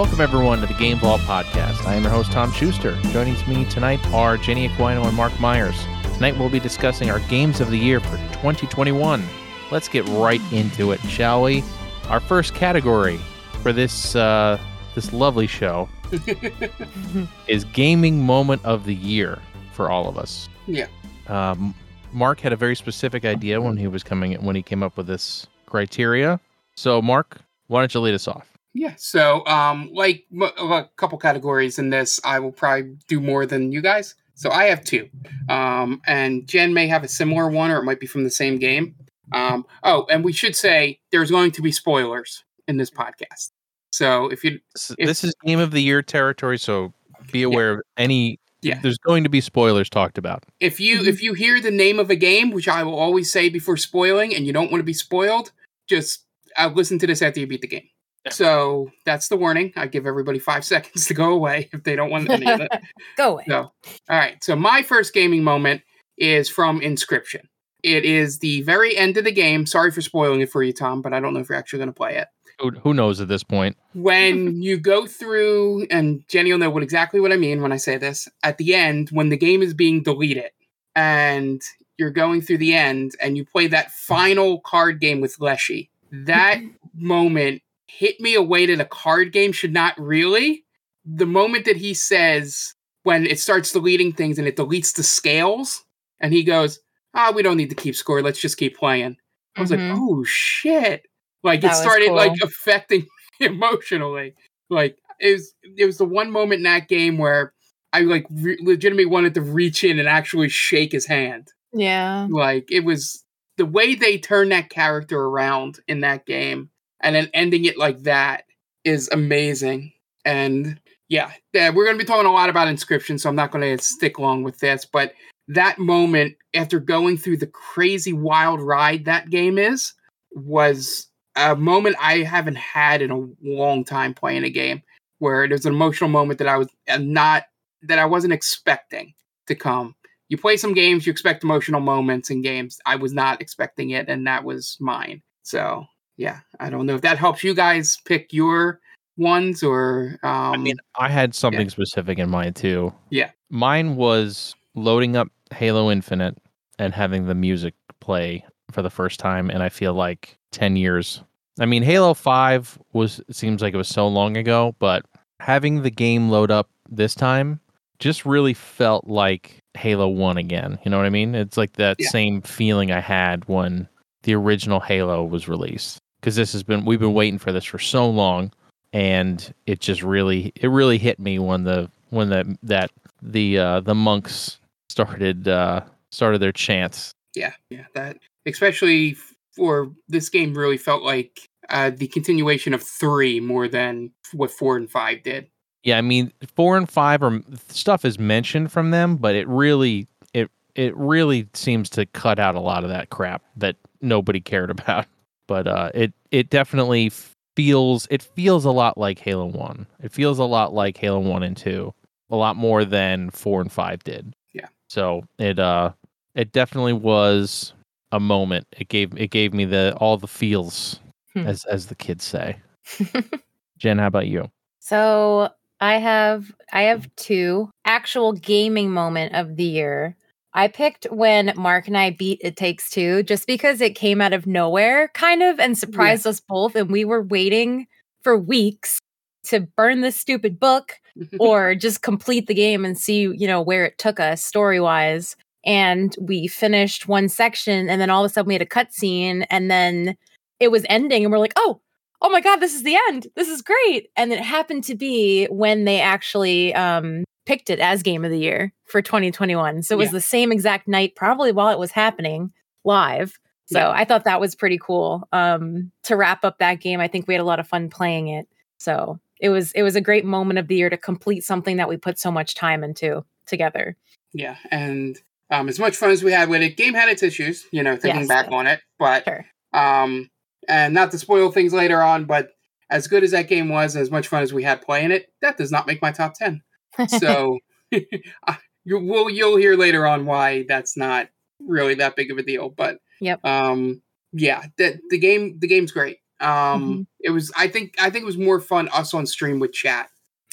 Welcome, everyone, to the Game Vault podcast. I am your host, Tom Schuster. Joining me tonight are Jenny Aquino and Mark Myers. Tonight, we'll be discussing our games of the year for 2021. Let's get right into it, shall we? Our first category for this uh, this lovely show is gaming moment of the year for all of us. Yeah. Um, Mark had a very specific idea when he was coming when he came up with this criteria. So, Mark, why don't you lead us off? Yeah. So, um, like m- a couple categories in this, I will probably do more than you guys. So I have two, um, and Jen may have a similar one, or it might be from the same game. Um, oh, and we should say there's going to be spoilers in this podcast. So if you, S- If- this is game of the year territory, so be aware of any. Yeah. There's going to be spoilers talked about. if you, Mhm. if you hear the name of a game, which I will always say before spoiling, and you don't want to be spoiled, just uh, listen to this after you beat the game. Yeah. So that's the warning. I give everybody five seconds to go away if they don't want any of it. Go away. So, all right. So my first gaming moment is from Inscryption. It is the very end of the game. Sorry for spoiling it for you, Tom, but I don't know if you're actually going to play it. Who, who knows at this point? When you go through, and Jenny will know what exactly what I mean when I say this. At the end, when the game is being deleted, and you're going through the end, and you play that final card game with Leshy, that moment hit me a way that a card game should not really. The moment that he says when it starts deleting things and it deletes the scales, and he goes, "Ah, we don't need to keep score. Let's just keep playing." I was Mhm. like, "Oh shit!" Like That it started like affecting emotionally. Like it was, it was the one moment in that game where I like re- legitimately wanted to reach in and actually shake his hand. Yeah. Like it was the way they turned that character around in that game and then ending it like that is amazing. And yeah, yeah, we're going to be talking a lot about Inscryption, so I'm not going to stick long with this. But that moment, after going through the crazy wild ride that game is, was a moment I haven't had in a long time playing a game where there's an emotional moment that I was uh, not that I wasn't expecting to come you play some games, you expect emotional moments in games. I was not expecting it, and that was mine. So yeah, I don't know if that helps you guys pick your ones or um I mean, I had something specific in mind too. Yeah. Mine was loading up Halo Infinite and having the music play for the first time, and I feel like ten years. I mean, Halo Five was it seems like it was so long ago, but having the game load up this time just really felt like Halo One again. You know what I mean? It's like that Yeah. same feeling I had when the original Halo was released. Because this has been we've been waiting for this for so long and it just really it really hit me when the when the that the uh the monks started uh started their chants yeah, yeah, that especially for this game really felt like uh the continuation of three more than what four and five did. yeah i mean four and five are stuff is mentioned from them but it really it it really seems to cut out a lot of that crap that nobody cared about but uh it it definitely feels it feels a lot like halo 1 it feels a lot like halo 1 and 2 a lot more than 4 and 5 did Yeah. so it uh it definitely was a moment it gave it gave me the all the feels Hmm. as as the kids say jen how about you so I have I have two actual gaming moment of the year. I picked when Mark and I beat It Takes Two just because it came out of nowhere, kind of, and surprised us both. And we were waiting for weeks to burn this stupid book or just complete the game and see, you know, where it took us story wise. And we finished one section, and then all of a sudden we had a cutscene, and then it was ending, and we're like, oh, oh my god, this is the end. This is great. And it happened to be when they actually um, picked it as game of the year for 2021. So it was Yeah. the same exact night, probably while it was happening live. So Yeah. I thought that was pretty cool. Um, to wrap up that game, I think we had a lot of fun playing it. So it was it was a great moment of the year to complete something that we put so much time into together. Yeah, and um, as much fun as we had with it, game had its issues. You know, thinking Yes. back on it, but Sure. um, and not to spoil things later on, but as good as that game was, as much fun as we had playing it, that does not make my top ten. So you will you'll hear later on why that's not really that big of a deal. But Yep. um, yeah, the the game the game's great. Um, Mhm. it was. I think. I think it was more fun us on stream with chat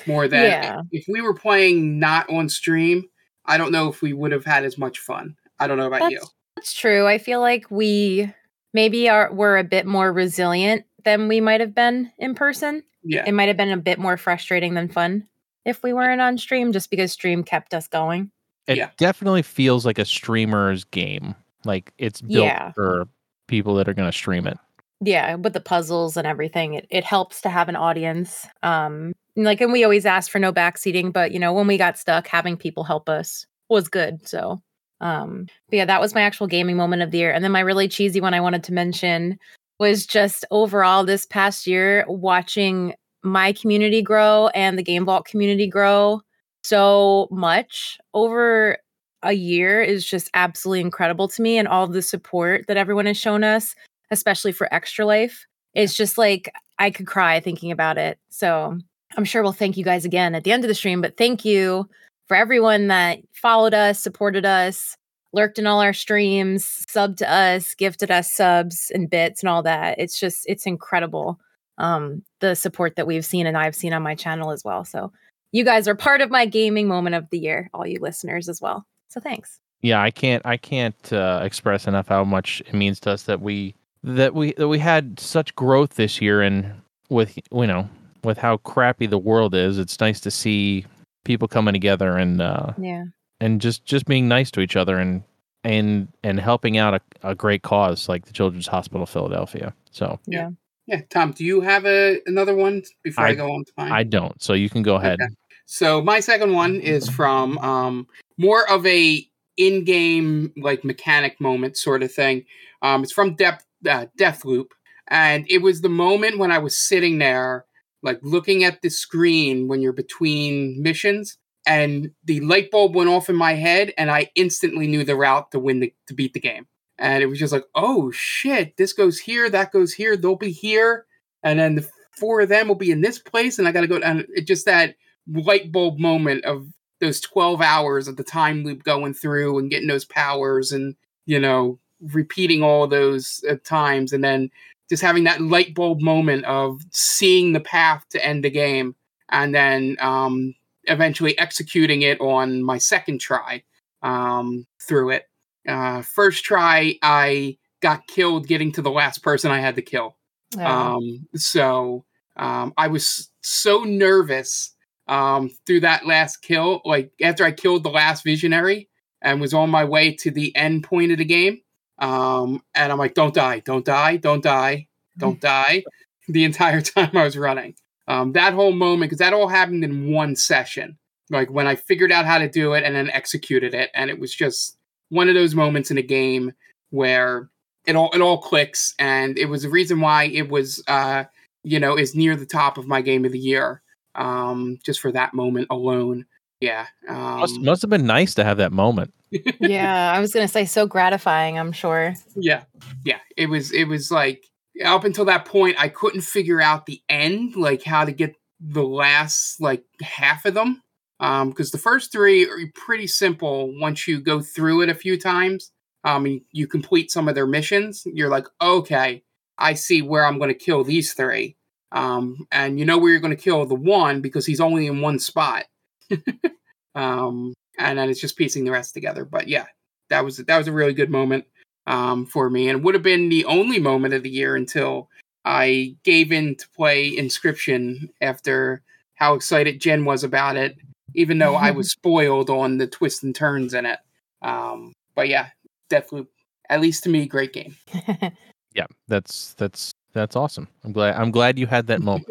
more than Yeah. if we were playing not on stream. I don't know if we would have had as much fun. I don't know about you. That's, that's true. I feel like we maybe are we're a bit more resilient than we might have been in person. Yeah. It might have been a bit more frustrating than fun if we weren't on stream, just because stream kept us going. It Yeah. definitely feels like a streamer's game. Like it's built Yeah. for people that are going to stream it. Yeah, with the puzzles and everything, it, it helps to have an audience. Um, like, and we always asked for no backseating, but you know, when we got stuck, having people help us was good. So, um, but yeah, that was my actual gaming moment of the year. And then my really cheesy one I wanted to mention was just overall this past year watching my community grow and the Game Vault community grow so much over a year is just absolutely incredible to me and all the support that everyone has shown us especially for extra life it's just like i could cry thinking about it. So i'm sure we'll thank you guys again at the end of the stream but thank you for everyone that followed us supported us lurked in all our streams subbed to us gifted us subs and bits and all that. It's just it's incredible um the support that we've seen and i've seen on my channel as well. So you guys are part of my gaming moment of the year all you listeners as well. So thanks. Yeah, I can't I can't uh, express enough how much it means to us that we that we that we had such growth this year and with you know with how crappy the world is, it's nice to see people coming together and uh, yeah. and just just being nice to each other and and and helping out a, a great cause like the Children's Hospital of Philadelphia. So yeah Yeah, Tom, do you have a another one before I, I- go on to mine? I don't. So you can go ahead. Okay. So my second one is from um, more of a in-game like mechanic moment sort of thing. Um, it's from Death uh, Deathloop, and it was the moment when I was sitting there, like looking at the screen when you're between missions, and the light bulb went off in my head, and I instantly knew the route to win the to beat the game. And it was just like, oh shit, this goes here, that goes here, they'll be here, and then the four of them will be in this place, and I got to go. And it just that light bulb moment of those 12 hours of the time loop going through and getting those powers and you know repeating all those uh, times and then just having that light bulb moment of seeing the path to end the game and then um, eventually executing it on my second try um, through it uh, first try i got killed getting to the last person i had to kill Yeah. um, so um, I was so nervous um, through that last kill. Like after I killed the last visionary and was on my way to the end point of the game. Um, and I'm like, don't die, don't die, don't die, don't die. The entire time I was running. Um, that whole moment, because that all happened in one session. Like when I figured out how to do it and then executed it, and it was just one of those moments in a game where it all it all clicks, and it was the reason why it was uh, you know is near the top of my game of the year. Um, just for that moment alone. Yeah. Um, Must must have been nice to have that moment. yeah, I was gonna say so gratifying. I'm sure. Yeah, yeah. It was. It was like up until that point, I couldn't figure out the end, like how to get the last like half of them. Um, because the first three are pretty simple once you go through it a few times. Um, you complete some of their missions. You're like, okay, I see where I'm going to kill these three. Um, and you know where you're going to kill the one because he's only in one spot. um, and then it's just piecing the rest together. But yeah, that was that was a really good moment um, for me, and would have been the only moment of the year until I gave in to play Inscryption after how excited Jen was about it, even though I was spoiled on the twists and turns in it. Um, but yeah, Deathloop, at least to me, great game. Yeah, that's that's that's awesome. I'm glad I'm glad you had that moment.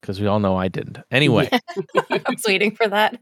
Because we all know I didn't. Anyway, I was waiting for that.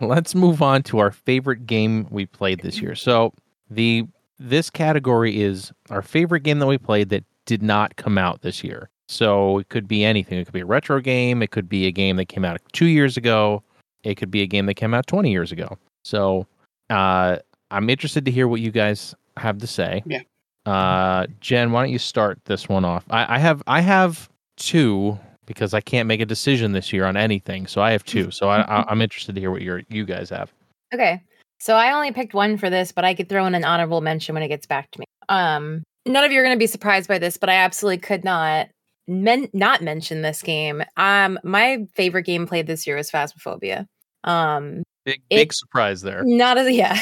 let's move on to our favorite game we played this year. So the this category is our favorite game that we played that did not come out this year. So it could be anything. It could be a retro game. It could be a game that came out two years ago. It could be a game that came out 20 years ago. So uh, I'm interested to hear what you guys have to say. Yeah. Uh, Jen, why don't you start this one off? I, I have I have two because I can't make a decision this year on anything. So I have two. So I, I, I'm interested to hear what your you guys have. Okay. So I only picked one for this, but I could throw in an honorable mention when it gets back to me. Um, none of you are going to be surprised by this, but I absolutely could not men- not mention this game. Um, my favorite game played this year was Phasmophobia. Um, Big It- surprise there. not a yeah,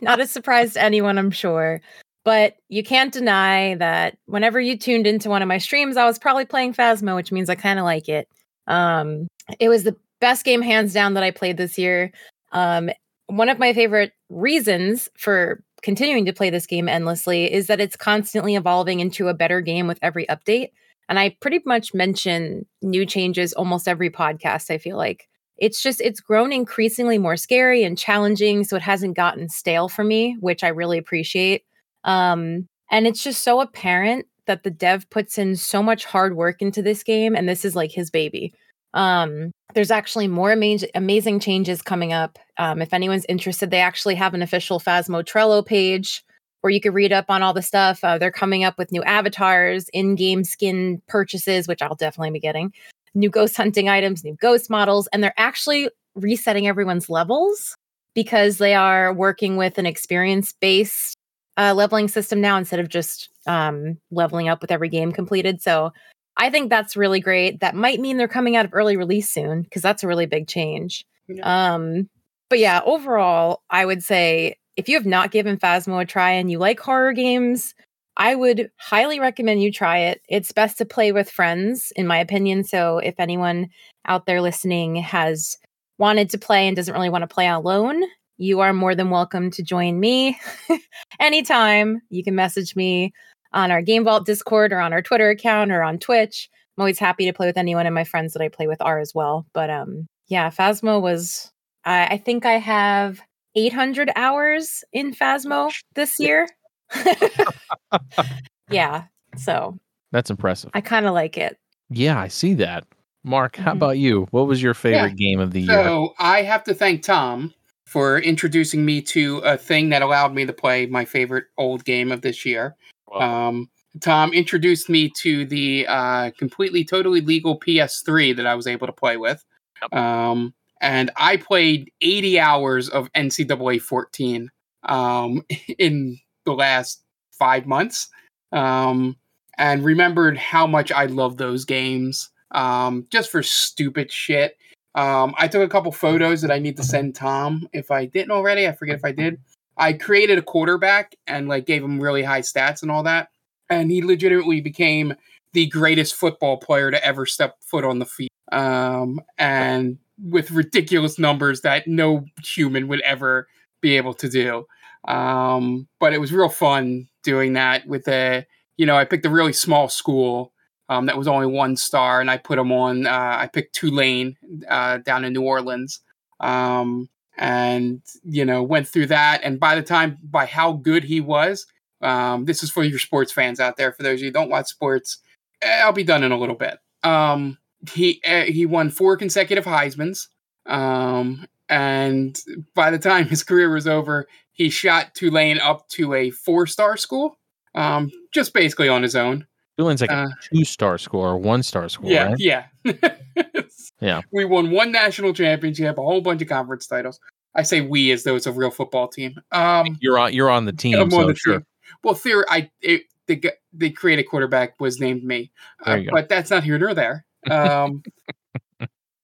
not a surprise to anyone, I'm sure. But you can't deny that whenever you tuned into one of my streams, I was probably playing Phasmo, which means I kind of like it. Um, it was the best game hands down that I played this year. Um, one of my favorite reasons for continuing to play this game endlessly is that it's constantly evolving into a better game with every update. And I pretty much mention new changes almost every podcast, I feel like. It's just, it's grown increasingly more scary and challenging. So it hasn't gotten stale for me, which I really appreciate. Um, and it's just so apparent that the dev puts in so much hard work into this game, and this is like his baby. Um, there's actually more amazing, amazing changes coming up. Um, if anyone's interested, they actually have an official Phasmo Trello page where you could read up on all the stuff. Uh, they're coming up with new avatars, in-game skin purchases, which I'll definitely be getting, new ghost hunting items, new ghost models, and they're actually resetting everyone's levels because they are working with an experience-based uh, leveling system now instead of just um, leveling up with every game completed. So I think that's really great. That might mean they're coming out of early release soon because that's a really big change. Um, but yeah, overall, I would say if you have not given Phasmo a try and you like horror games, I would highly recommend you try it. It's best to play with friends, in my opinion. So if anyone out there listening has wanted to play and doesn't really want to play alone, you are more than welcome to join me anytime. You can message me on our Game Vault Discord or on our Twitter account or on Twitch. I'm always happy to play with anyone, and my friends that I play with are as well. But um, yeah, Phasmo was. I, I think I have 800 hours in Phasmo this year. yeah, so That's impressive. I kind of like it. Yeah, I see that. Mark, how Mhm. about you? What was your favorite game of the year? So I have to thank Tom for introducing me to a thing that allowed me to play my favorite old game of this year. Well, Um, Tom introduced me to the uh, completely, totally legal PS3 that I was able to play with. Yep. Um, and I played 80 hours of NCAA 14 um, in the last five months um, and remembered how much I love those games um, just for stupid shit. Um, I took a couple photos that I need to send Tom if I didn't already. I forget if I did. I created a quarterback and like gave him really high stats and all that, and he legitimately became the greatest football player to ever step foot on the field. Um, and with ridiculous numbers that no human would ever be able to do. Um, but it was real fun doing that with a, you know, I picked a really small school um, that was only one star, and I put him on. Uh, I picked Tulane uh, down in New Orleans, um, and you know went through that. And by the time, by how good he was, um, this is for your sports fans out there. For those of you who don't watch sports, eh, I'll be done in a little bit. Um, he eh, he won four consecutive Heisman's, um, and by the time his career was over, he shot Tulane up to a four star school, um, just basically on his own. Tulane's like uh, a two star school or one star school, Yeah, right? yeah. Yeah. We won one national championship, a whole bunch of conference titles. I say we as though it's a real football team. Um, You're on you're on the team, I'm so on the sure. team. Well, theory, I it, the the creative quarterback was named me, uh, but that's not here nor there. Um,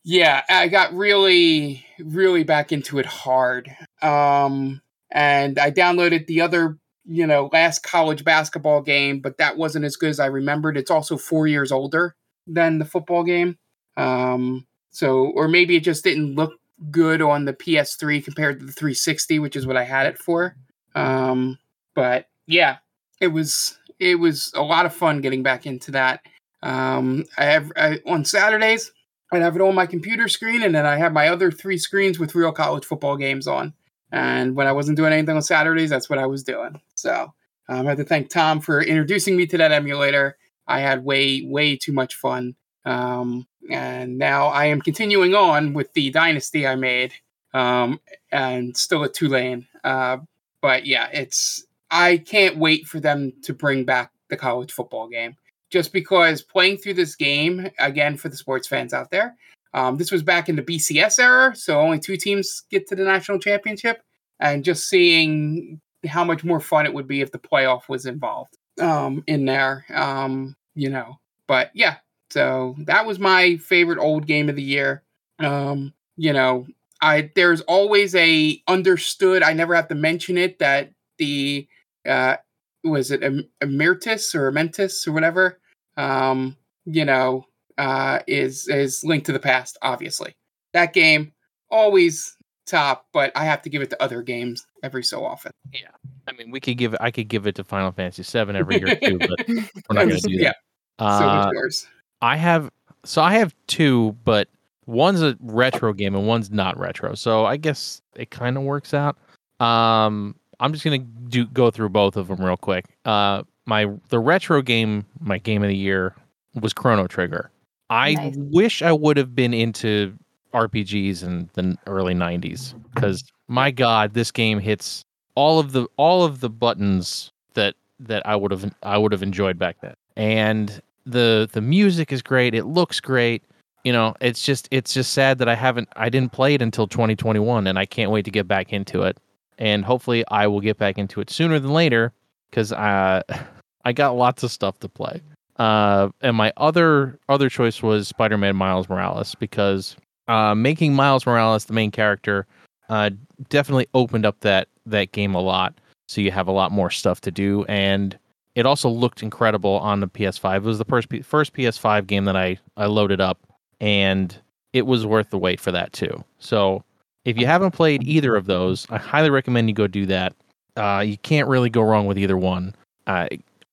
yeah, I got really, really back into it hard, um, and I downloaded the other, you know, last college basketball game, but that wasn't as good as I remembered. It's also four years older than the football game, um, so or maybe it just didn't look good on the PS3 compared to the 360, which is what I had it for. Um, but yeah, it was it was a lot of fun getting back into that. Um, I have I, on Saturdays I'd have it on my computer screen, and then I have my other three screens with real college football games on. And when I wasn't doing anything on Saturdays, that's what I was doing. So um, I have to thank Tom for introducing me to that emulator. I had way way too much fun. Um, and now I am continuing on with the dynasty I made, um, and still at Tulane. Uh, but yeah, it's I can't wait for them to bring back the college football game. Just because playing through this game again for the sports fans out there, um, this was back in the BCS era, so only two teams get to the national championship, and just seeing how much more fun it would be if the playoff was involved. um, in there. Um, you know, but yeah. So that was my favorite old game of the year. Um, you know, I there's always a understood. I never have to mention it that the uh, was it Emertus or Ementus or whatever. Um, you know, uh, is is Link to the Past. Obviously, that game always top, but I have to give it to other games every so often. Yeah, I mean, we could give I could give it to Final Fantasy VII every year too, but we're not going to do that. Yeah. Uh, so yours? I have so I have two, but one's a retro game and one's not retro. So I guess it kind of works out. Um, I'm just gonna do go through both of them real quick. Uh, my the retro game, my game of the year was Chrono Trigger. I nice. wish I would have been into RPGs in the early 90s because my god, this game hits all of the all of the buttons that that I would have I would have enjoyed back then. And the the music is great. It looks great. You know, it's just it's just sad that I haven't I didn't play it until 2021 and I can't wait to get back into it. And hopefully I will get back into it sooner than later cuz I I got lots of stuff to play. Uh, and my other other choice was Spider-Man Miles Morales because uh, making Miles Morales the main character uh, definitely opened up that that game a lot. So you have a lot more stuff to do, and it also looked incredible on the PS5. It was the first P- first PS5 game that I I loaded up, and it was worth the wait for that too. So if you haven't played either of those, I highly recommend you go do that. Uh, you can't really go wrong with either one. Uh,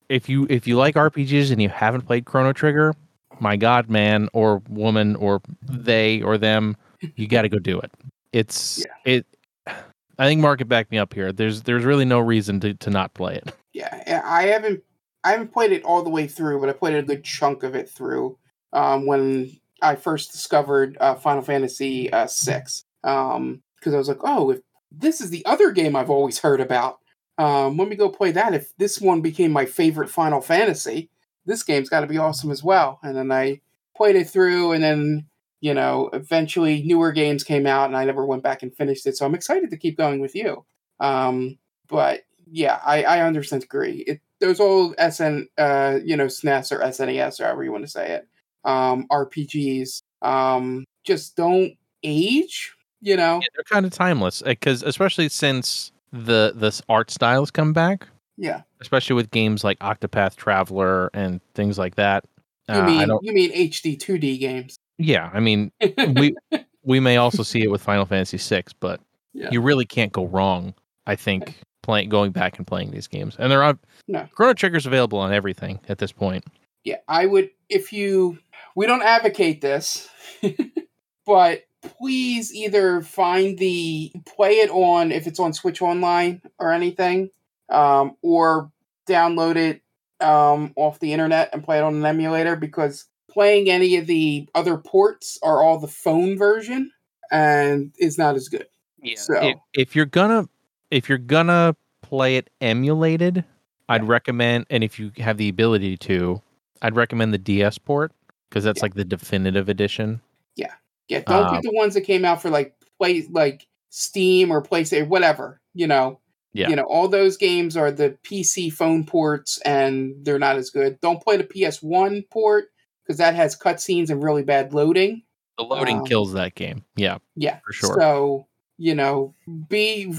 if you if you like RPGs and you haven't played Chrono Trigger, my God, man or woman or they or them, you got to go do it. It's yeah. it. I think Mark could back me up here. There's there's really no reason to, to not play it. Yeah, I haven't I haven't played it all the way through, but I played a good chunk of it through um, when I first discovered uh, Final Fantasy uh, six. Um, because I was like, oh, if this is the other game I've always heard about, um, let me go play that. If this one became my favorite Final Fantasy, this game's got to be awesome as well. And then I played it through, and then you know, eventually newer games came out, and I never went back and finished it. So I'm excited to keep going with you. Um, but yeah, I, I understand agree. It those old SN, uh, you know, SNES or SNES or however you want to say it, um, RPGs, um, just don't age. You know, yeah, they're kind of timeless because especially since the this art styles come back. Yeah. Especially with games like Octopath Traveler and things like that. You uh, mean you mean HD 2D games? Yeah, I mean we we may also see it with Final Fantasy VI, but yeah. you really can't go wrong. I think playing going back and playing these games, and there are no. Chrono Trigger's available on everything at this point. Yeah, I would if you. We don't advocate this, but please either find the play it on if it's on Switch Online or anything, um, or download it um, off the internet and play it on an emulator because playing any of the other ports are all the phone version and it's not as good. Yeah. So if, if you're gonna if you're gonna play it emulated, I'd recommend and if you have the ability to, I'd recommend the DS port because that's yeah. like the definitive edition. Yeah. Don't um, get the ones that came out for like play like Steam or PlayStation, whatever. You know, yeah. You know, all those games are the PC phone ports and they're not as good. Don't play the PS1 port because that has cutscenes and really bad loading. The loading um, kills that game. Yeah. Yeah. For sure. So, you know, be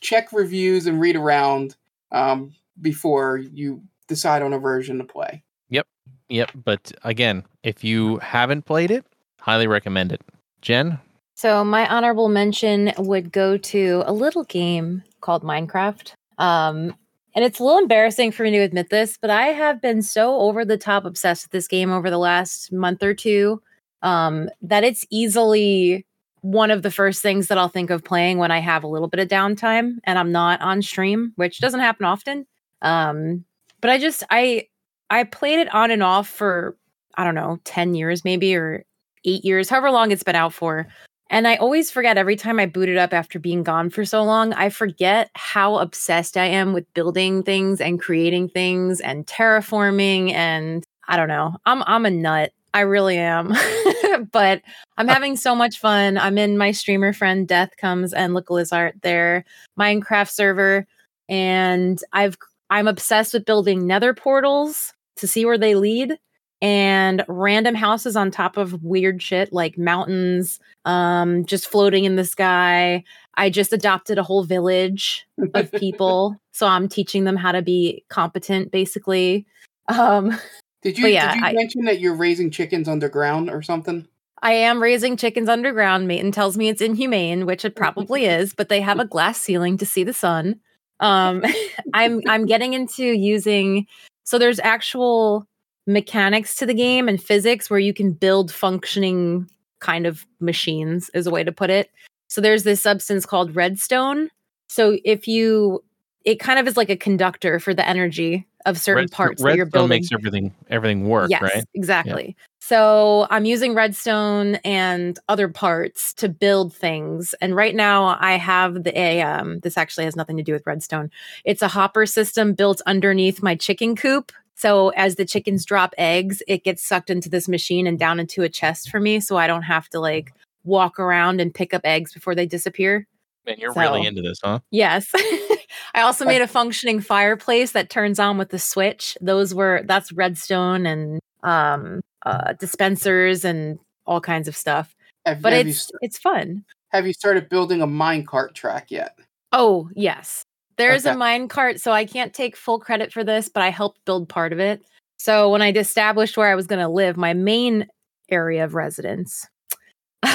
check reviews and read around um, before you decide on a version to play. Yep. Yep. But again, if you haven't played it, highly recommend it. Jen? So, my honorable mention would go to a little game called Minecraft. Um, and it's a little embarrassing for me to admit this, but I have been so over the top obsessed with this game over the last month or two um, that it's easily one of the first things that I'll think of playing when I have a little bit of downtime and I'm not on stream, which doesn't happen often. Um, but I just I I played it on and off for I don't know, 10 years maybe or 8 years, however long it's been out for. And I always forget every time I boot it up after being gone for so long, I forget how obsessed I am with building things and creating things and terraforming and I don't know. I'm I'm a nut. I really am. but I'm uh having so much fun. I'm in my streamer friend Death comes and look Lizard their Minecraft server and I've I'm obsessed with building nether portals to see where they lead and random houses on top of weird shit like mountains um just floating in the sky. I just adopted a whole village of people so i'm teaching them how to be competent basically. Um Did you yeah, did you I- mention that you're raising chickens underground or something? i am raising chickens underground. Mayton tells me it's inhumane which it probably is but they have a glass ceiling to see the sun. Um i'm i'm getting into using so there's actual mechanics to the game and physics where you can build functioning kind of machines is a way to put it so there's this substance called redstone so if you it kind of is like a conductor for the energy of certain Redstone- parts that you're Redstone building makes everything everything work, yes, right? exactly. So I'm using redstone and other parts to build things. And right now I have the a um this actually has nothing to do with redstone. It's a hopper system built underneath my chicken coop. So as the chickens drop eggs, it gets sucked into this machine and down into a chest for me so I don't have to like walk around and pick up eggs before they disappear. Man, you're really into this, huh? Yes. I also made a functioning fireplace that turns on with the switch. Those were that's redstone and um uh dispensers and all kinds of stuff. Have, But have it's st- it's fun. have you started building a minecart track yet? Oh, yes. There's a Okay. mine cart, so I can't take full credit for this, but I helped build part of it. So when I established where I was going to live, my main area of residence,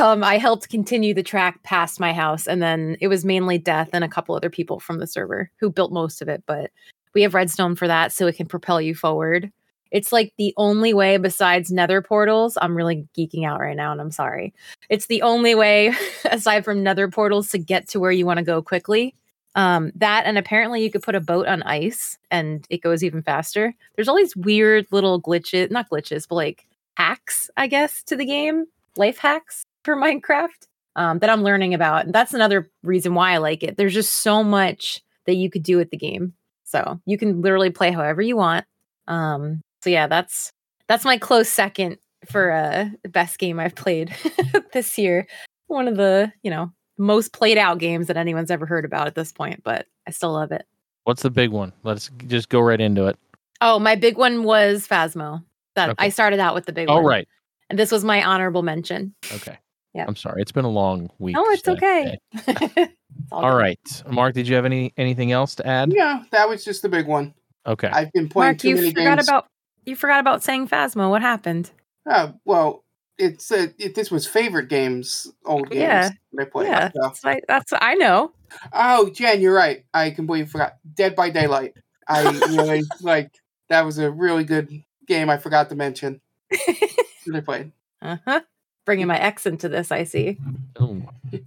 um, I helped continue the track past my house, and then it was mainly Death and a couple other people from the server who built most of it. But we have redstone for that, so it can propel you forward. It's like the only way besides nether portals. I'm really geeking out right now, and I'm sorry. It's the only way aside from nether portals to get to where you want to go quickly. Um, that and apparently you could put a boat on ice and it goes even faster. There's all these weird little glitches, not glitches, but like hacks, I guess, to the game, life hacks for Minecraft um, that I'm learning about. And that's another reason why I like it. There's just so much that you could do with the game. So you can literally play however you want. Um, so yeah, that's that's my close second for uh best game I've played this year. One of the, you know, most played out games that anyone's ever heard about at this point, but I still love it. What's the big one? Let's just go right into it. Oh, my big one was Phasmo. That Okay. I started out with the big All one. right. And this was my honorable mention. Okay. Yeah. I'm sorry. It's been a long week. Oh, it's today. okay. It's All good. right. Mark, did you have any anything else to add? Yeah, that was just the big one. Okay. I've been playing Mark, too you many forgot games. about you forgot about saying Phasmo. What happened? Uh, well, it's uh, it, this was favorite games, old games Yeah. that I played. Yeah, So- that's I, that's I know. Oh, Jen, you're right. I completely forgot. Dead by Daylight. I really like that was a really good game. I forgot to mention. that I played. Uh-huh. Bringing my ex into this, I see. Ooh.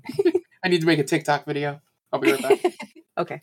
I need to make a TikTok video. I'll be right back. okay.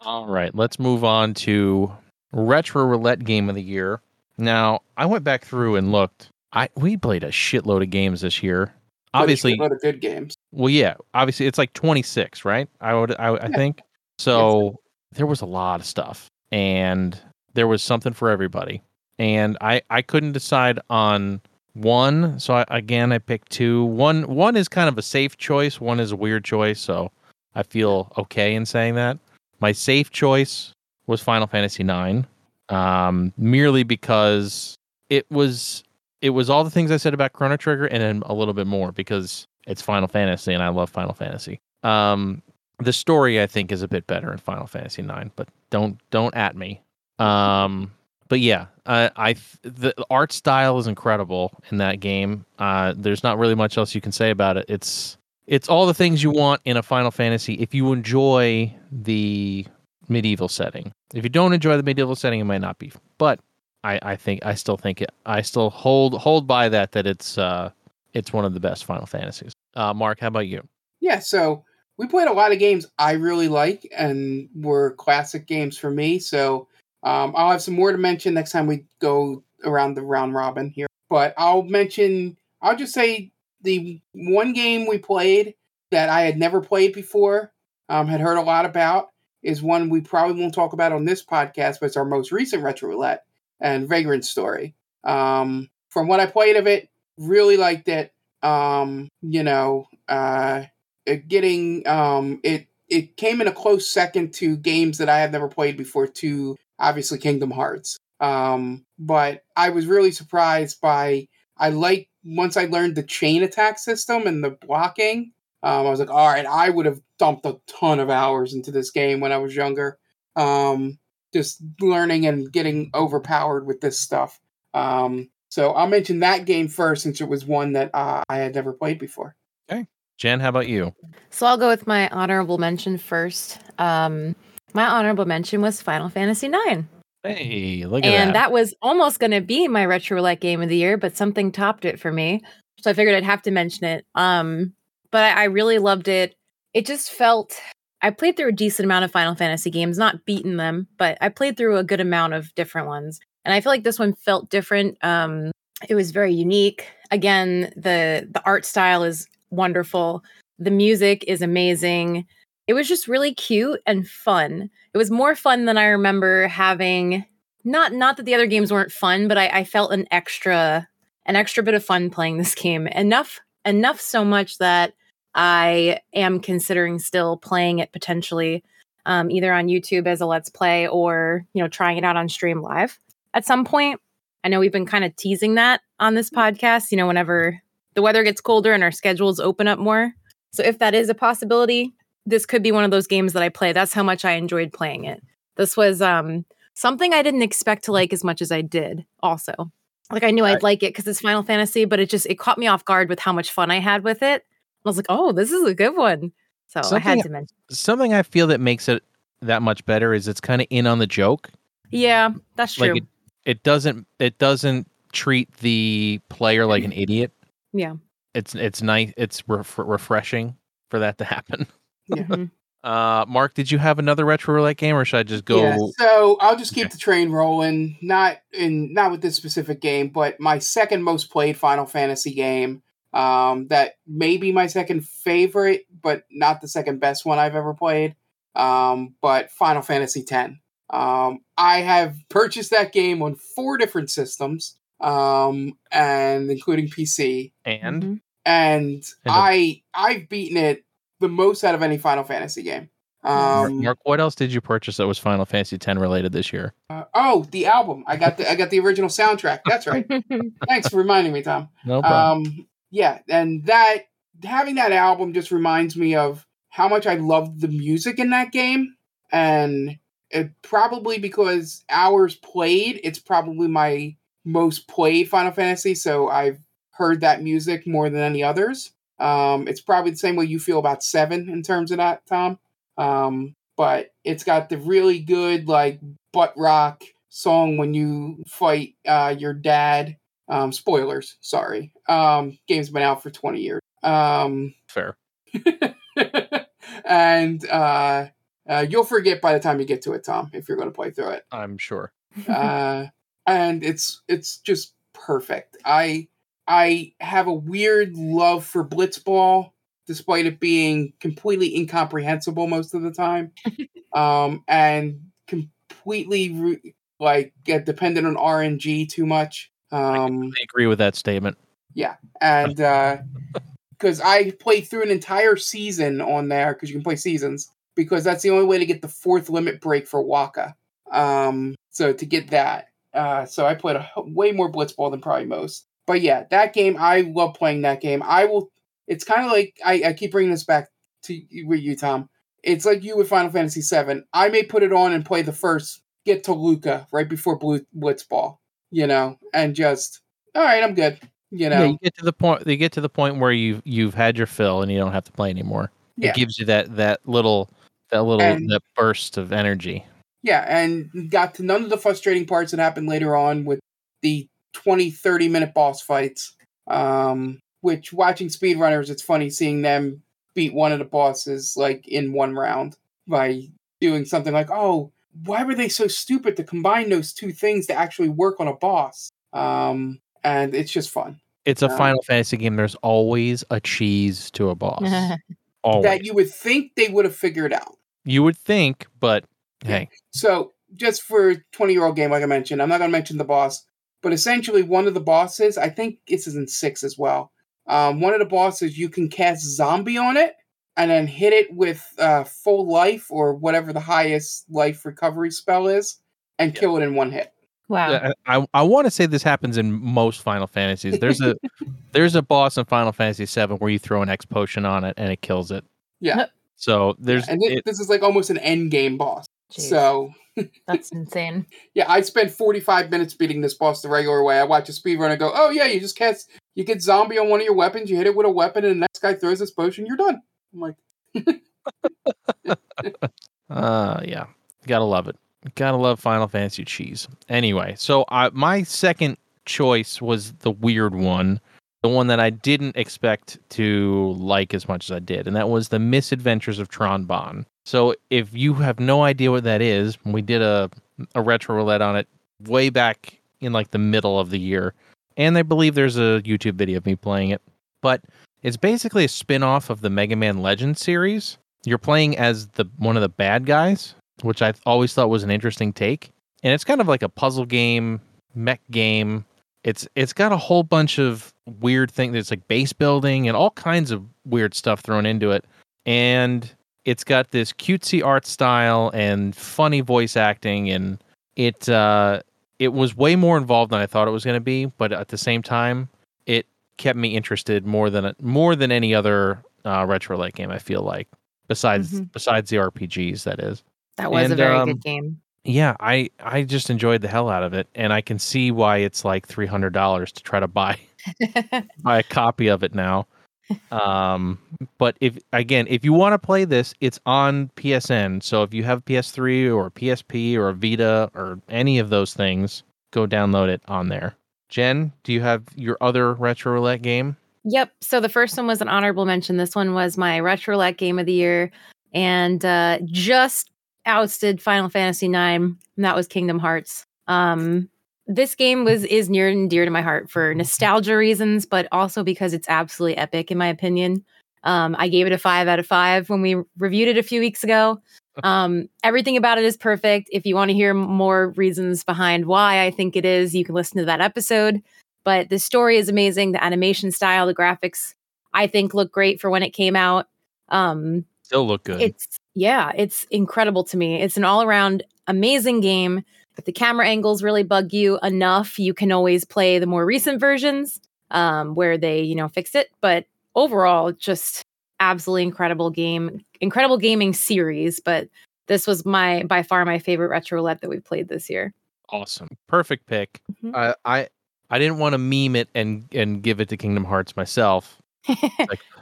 All right. Let's move on to retro roulette game of the year. Now, I went back through and looked. I we played a shitload of games this year. Obviously, a lot of good games. well, yeah. Obviously, it's like 26, right? I would, I, I Yeah. think. So there was a lot of stuff, and there was something for everybody. And I, I couldn't decide on one. So I, again, I picked two. One, one is kind of a safe choice. One is a weird choice. So I feel okay in saying that. My safe choice was Final Fantasy IX, um, merely because it was it was all the things I said about Chrono Trigger and then a little bit more because it's Final Fantasy and I love Final Fantasy. Um, the story I think is a bit better in Final Fantasy IX, but don't don't at me. Um, but yeah, I, I the art style is incredible in that game. Uh, there's not really much else you can say about it. It's it's all the things you want in a Final Fantasy if you enjoy the medieval setting. If you don't enjoy the medieval setting, it might not be. But I, I think I still think it. I still hold hold by that that it's uh it's one of the best Final Fantasies. Uh, Mark, how about you? Yeah, so we played a lot of games I really like and were classic games for me. So um, I'll have some more to mention next time we go around the round robin here. But I'll mention, I'll just say the one game we played that I had never played before, um, had heard a lot about, is one we probably won't talk about on this podcast, but it's our most recent Retro Roulette and Vagrant Story. Um, from what I played of it, really liked it. Um, you know, uh, getting um, it it came in a close second to games that I had never played before. To obviously Kingdom Hearts. Um, but I was really surprised by I like once I learned the chain attack system and the blocking. Um, I was like, all right, I would have dumped a ton of hours into this game when I was younger. Um, just learning and getting overpowered with this stuff. Um, so I'll mention that game first since it was one that uh, I had never played before. Okay. Jen, how about you? So I'll go with my honorable mention first. Um, my honorable mention was Final Fantasy IX. Hey, look at and that. And that. was almost going to be my retro roulette game of the year, but something topped it for me. So I figured I'd have to mention it. Um, but I, I really loved it. It just felt I played through a decent amount of Final Fantasy games, not beaten them, but I played through a good amount of different ones. And I feel like this one felt different. Um, it was very unique. Again, the the art style is wonderful. The music is amazing. It was just really cute and fun. It was more fun than I remember having. Not not that the other games weren't fun, but I, I felt an extra an extra bit of fun playing this game. Enough enough so much that I am considering still playing it potentially, um, either on YouTube as a let's play or you know trying it out on stream live at some point. I know we've been kind of teasing that on this podcast. You know, whenever the weather gets colder and our schedules open up more. So if that is a possibility, this could be one of those games that I play. That's how much I enjoyed playing it. This was um, something I didn't expect to like as much as I did. Also, like I knew I'd like it because it's Final Fantasy, but it just it caught me off guard with how much fun I had with it. I was like, oh, this is a good one. So I had Something- to mention. Something I feel that makes it that much better is it's kind of in on the joke. Yeah, that's true. Like it, it doesn't it doesn't treat the player like an idiot. yeah. It's it's nice. It's ref- refreshing for that to happen. Yeah. Mhm. Uh, Mark, did you have another retro roulette game, or should I just go? Yeah, so I'll just keep Okay. the train rolling. Not in not with this specific game, but my second most played Final Fantasy game. Um, that may be my second favorite, but not the second best one I've ever played. Um, but Final Fantasy X. Um, I have purchased that game on four different systems, um, and including PC. And Mhm. And And I I've beaten it the most out of any Final Fantasy game. Mark, Um, Mark, what else did you purchase that was Final Fantasy X related this year? Uh, oh, the album. I got the I got the original soundtrack. That's right. Thanks for reminding me, Tom. No problem. Um, yeah, and that having that album just reminds me of how much I loved the music in that game, and it probably because hours played, it's probably my most played Final Fantasy. So I've heard that music more than any others. Um, it's probably the same way you feel about Seven in terms of that, Tom. Um, but it's got the really good like butt rock song when you fight uh, your dad. Um, spoilers, sorry. Um, game's been out for 20 years. Um, Fair. and uh, uh, you'll forget by the time you get to it, Tom, if you're going to play through it. I'm sure. Uh, and it's it's just perfect. I I have a weird love for Blitzball, despite it being completely incomprehensible most of the time, um, and completely re- like get dependent on RNG too much. Um, I agree with that statement. Yeah, and because I played through an entire season on there because you can play seasons because that's the only way to get the fourth limit break for Wakka. Um, so to get that, uh, so I played a, way more Blitzball than probably most. But yeah, that game I love playing that game. I will. It's kind of like I, I keep bringing this back to you, with you, Tom. It's like you with Final Fantasy VII. I may put it on and play the first get to Luca right before Blue Blitzball, you know, and just all right, I'm good, you know. Yeah, you get to the point. You get to the point where you've you've had your fill and you don't have to play anymore. Yeah. It gives you that that little that little And- that burst of energy. Yeah, and got to none of the frustrating parts that happened later on with the 20, 30 minute boss fights. Um, which watching speedrunners, it's funny seeing them beat one of the bosses like in one round by doing something like, oh, why were they so stupid to combine those two things to actually work on a boss? Um, and it's just fun. It's a Um, Final Fantasy game. There's always a cheese to a boss. always. That you would think they would have figured out. you would think, but hey, So, just for a 20 year old game, like I mentioned, I'm not going to mention the boss, but essentially, one of the bosses, I think this is in six as well. Um, one of the bosses, you can cast zombie on it, and then hit it with uh, full life or whatever the highest life recovery spell is, and Yeah. kill it in one hit. Wow. Yeah, I I, I want to say this happens in most Final Fantasies. There's a there's a boss in Final Fantasy VII where you throw an X potion on it and it kills it. Yeah. So there's and thi- it, this is like almost an end game boss. Jeez, So that's insane. yeah, I spent 45 minutes beating this boss the regular way. I watch a speedrunner and go, oh yeah, you just cast, you get zombie on one of your weapons, you hit it with a weapon, and the next guy throws this potion, you're done. I'm like, Uh, yeah, gotta love it. Gotta love Final Fantasy cheese. Anyway, so I, my second choice was the weird one, the one that I didn't expect to like as much as I did, and that was the Misadventures of Tron Bonne. So if you have no idea what that is, we did a a retro roulette on it way back in like the middle of the year, and I believe there's a YouTube video of me playing it. But it's basically a spin-off of the Mega Man Legends series you're playing as the one of the bad guys, which I always thought was an interesting take. And it's kind of like a puzzle game, mech game. It's it's got a whole bunch of weird things. It's like base building and all kinds of weird stuff thrown into it. And it's got this cutesy art style and funny voice acting and it uh it was way more involved than I thought it was going to be, but at the same time, kept me interested more than more than any other uh, retro like game. I feel like besides Mhm. besides the RPGs, that is. That was a very um, good game. Yeah, I I just enjoyed the hell out of it, and I can see why it's like three hundred dollars to try to buy buy a copy of it now. Um, but if again, if you want to play this, it's on PSN. So if you have PS3 or PSP or a Vita or any of those things, go download it on there. Jen, do you have your other retro roulette game? Yep. So the first one was an honorable mention. This one was my retro roulette game of the year, and uh, just ousted Final Fantasy IX. And that was Kingdom Hearts. Um, this game was is near and dear to my heart for nostalgia reasons, but also because it's absolutely epic in my opinion. Um, I gave it a five out of five when we reviewed it a few weeks ago. Um, everything about it is perfect. If you want to hear more reasons behind why I think it is, you can listen to that episode. But the story is amazing. The animation style the graphics i think look great for when it came out. Um Still look good. it's yeah it's incredible to me. It's an all-around amazing game if the camera angles really bug you enough. You can always play the more recent versions um where they you know fix it. But overall just absolutely incredible game incredible gaming series but this was my by far my favorite retro roulette that we've played this year awesome. Perfect pick. Mhm. I I I didn't want to meme it and and give it to Kingdom Hearts myself.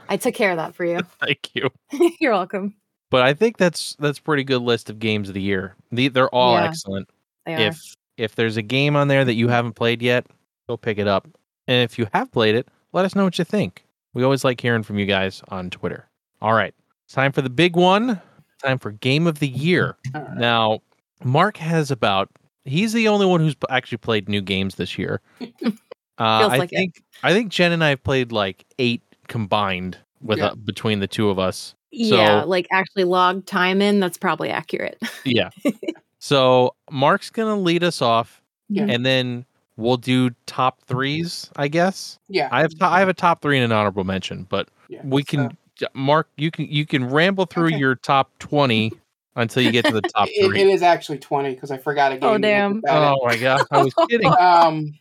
i took care of that for you Thank you. you're welcome But I think that's that's pretty good list of games of the year. The, they're all Yeah. excellent. they. If if there's a game on there that you haven't played yet, go pick it up. And if you have played it, let us know what you think. We always like hearing from you guys on Twitter. All right. Time for the big one. Time for game of the year. right. Now, Mark has about he's the only one who's actually played new games this year. Uh, I like it. think I think Jen and I have played like eight combined with Yeah. uh, between the two of us. Yeah, So- like actually log time in. That's probably accurate. Yeah. so Mark's gonna lead us off, Yeah. and then we'll do top threes. I guess yeah. I have to- I have a top three and an honorable mention, but yeah. we can J- Mark. You can you can ramble through Okay. your top twenty until you get to the top It, three. it is actually 20 because I forgot a game. Oh, to look damn. about it. oh my god! I was kidding. um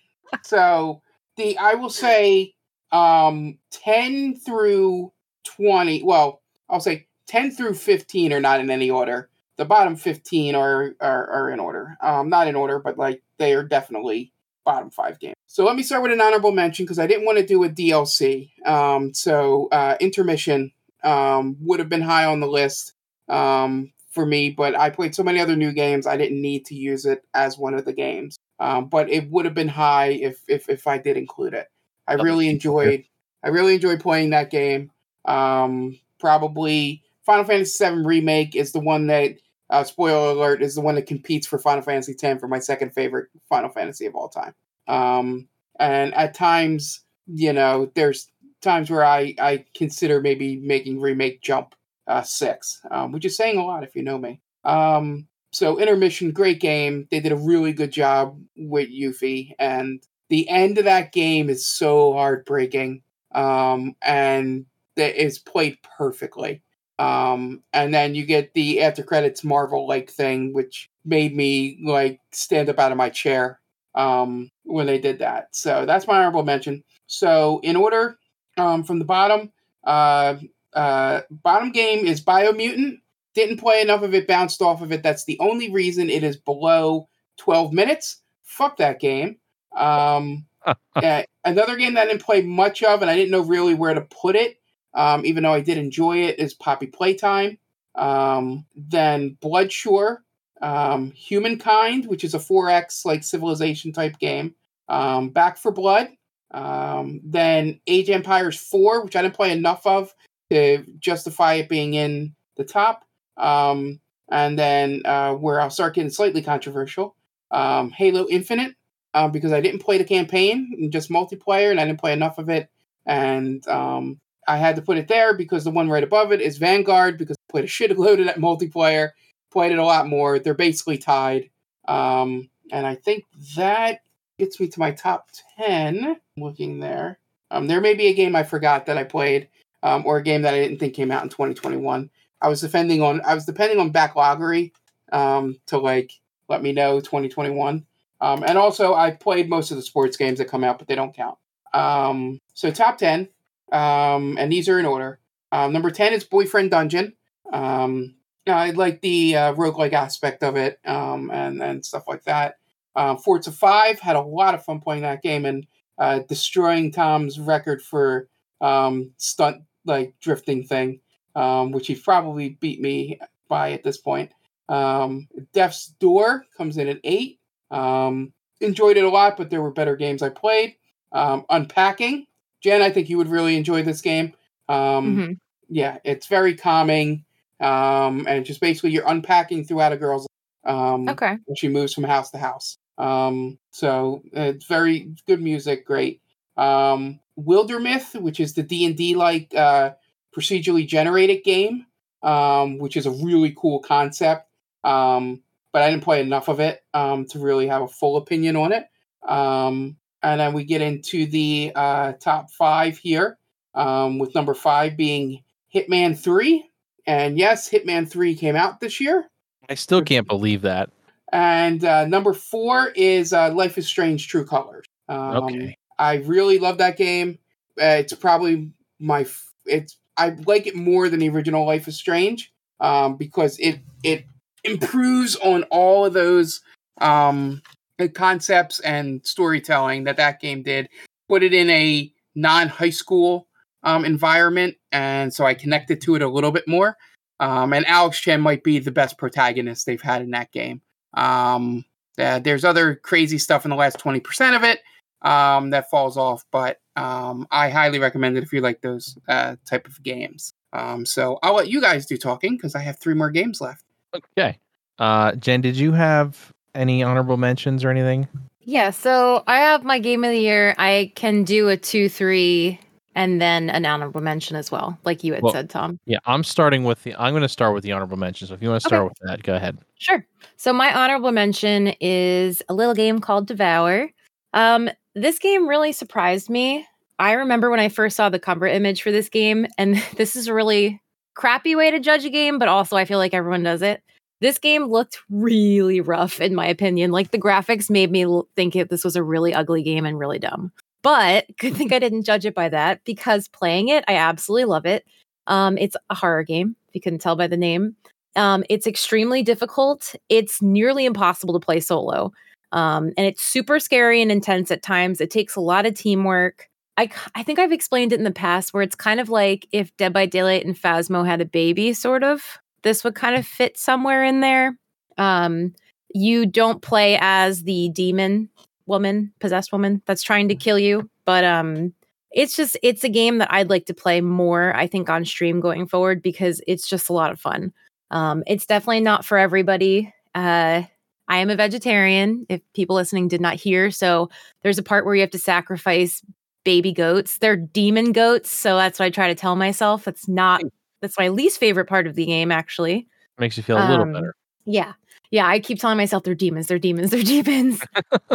so the i will say um 10 through 20 well i'll say 10 through 15 are not in any order the bottom 15 are are, are in order um not in order but like they are definitely bottom five games so let me start with an honorable mention because i didn't want to do a dlc um so uh intermission um would have been high on the list um for me but i played so many other new games i didn't need to use it as one of the games. Um, but it would have been high if if if I did include it. I really enjoyed I really enjoyed playing that game. Um, probably Final Fantasy VII remake is the one that uh, spoiler alert is the one that competes for Final Fantasy X for my second favorite Final Fantasy of all time. Um, and at times, you know, there's times where I I consider maybe making remake jump uh, six, um, which is saying a lot if you know me. Um, so intermission, great game. They did a really good job with Yuffie, and the end of that game is so heartbreaking. Um, and that is played perfectly. Um, and then you get the after credits Marvel like thing, which made me like stand up out of my chair um, when they did that. So that's my honorable mention. So in order um, from the bottom, uh, uh, bottom game is Biomutant. Didn't play enough of it, bounced off of it. That's the only reason it is below 12 minutes. Fuck that game. Um, uh, another game that I didn't play much of, and I didn't know really where to put it, um, even though I did enjoy it, is Poppy Playtime. Um, then Bloodshore, um, Humankind, which is a 4X like civilization type game. Um, Back for Blood. Um, then Age Empires 4, which I didn't play enough of to justify it being in the top. Um, and then uh, where I'll start getting slightly controversial, um, Halo Infinite, uh, because I didn't play the campaign, just multiplayer, and I didn't play enough of it. And um, I had to put it there because the one right above it is Vanguard, because I played a shitload of that multiplayer, played it a lot more. They're basically tied. Um, and I think that gets me to my top 10. Looking there. Um, there may be a game I forgot that I played, um, or a game that I didn't think came out in 2021. I was depending on I was depending on backloggery um, to like let me know 2021. Um, and also, I played most of the sports games that come out, but they don't count. Um, so top 10, um, and these are in order. Um, number 10 is Boyfriend Dungeon. Um, I like the uh, roguelike aspect of it um, and, and stuff like that. Uh, Forza 5 had a lot of fun playing that game and uh, destroying Tom's record for um, stunt like drifting thing, um, which he probably beat me by at this point. Um, Death's Door comes in at eight. Um, enjoyed it a lot, but there were better games I played. Um, Unpacking, Jen, I think you would really enjoy this game. Um, Mhm. Yeah, it's very calming, um, and just basically you're unpacking throughout a girl's um, Okay. she moves from house to house. Um, so it's very good music, great. Um, Wildermyth, which is the D and D like uh, procedurally generated game, um, which is a really cool concept. Um, but I didn't play enough of it um, to really have a full opinion on it. Um, and then we get into the uh, top five here, um, with number five being Hitman 3. And yes, Hitman 3 came out this year. I still can't believe that. And uh, number four is uh, Life is Strange True Colors. Um, Okay. I really love that game. Uh, it's probably my f- it's I like it more than the original Life is Strange um, because it it improves on all of those um, uh, concepts and storytelling that that game did. Put it in a non high school um, environment, and so I connected to it a little bit more. Um, and Alex Chen might be the best protagonist they've had in that game. Um, uh, there's other crazy stuff in the last 20% of it um, that falls off, but um, I highly recommend it if you like those uh, type of games. Um, so I'll let you guys do talking because I have three more games left. Okay. Uh, Jen, did you have any honorable mentions or anything? Yeah, so I have my game of the year. I can do a two, three, and then an honorable mention as well, like you had Well- said, Tom. Yeah, I'm starting with the. I'm going to start with the honorable mention. So if you want to Okay. start with that, go ahead. Sure. So my honorable mention is a little game called Devour. Um, this game really surprised me. I remember when I first saw the cover image for this game, and this is a really crappy way to judge a game, but also I feel like everyone does it. This game looked really rough, in my opinion. Like the graphics made me think it, this was a really ugly game and really dumb. But good thing I didn't judge it by that because playing it, I absolutely love it. Um, it's a horror game, if you couldn't tell by the name. Um, it's extremely difficult. It's nearly impossible to play solo. Um, and it's super scary and intense at times. It takes a lot of teamwork. I, I think I've explained it in the past where it's kind of like if Dead by Daylight and Phasmo had a baby, sort of. This would kind of fit somewhere in there. Um, you don't play as the demon woman, possessed woman that's trying to kill you, but um, it's just it's a game that I'd like to play more. I think on stream going forward because it's just a lot of fun. Um, it's definitely not for everybody. Uh, I am a vegetarian. If people listening did not hear, so there's a part where you have to sacrifice baby goats. They're demon goats, so that's what I try to tell myself. That's not. That's my least favorite part of the game, actually. Makes you feel a little Um, better. Yeah. Yeah, I keep telling myself they're demons, they're demons, they're demons.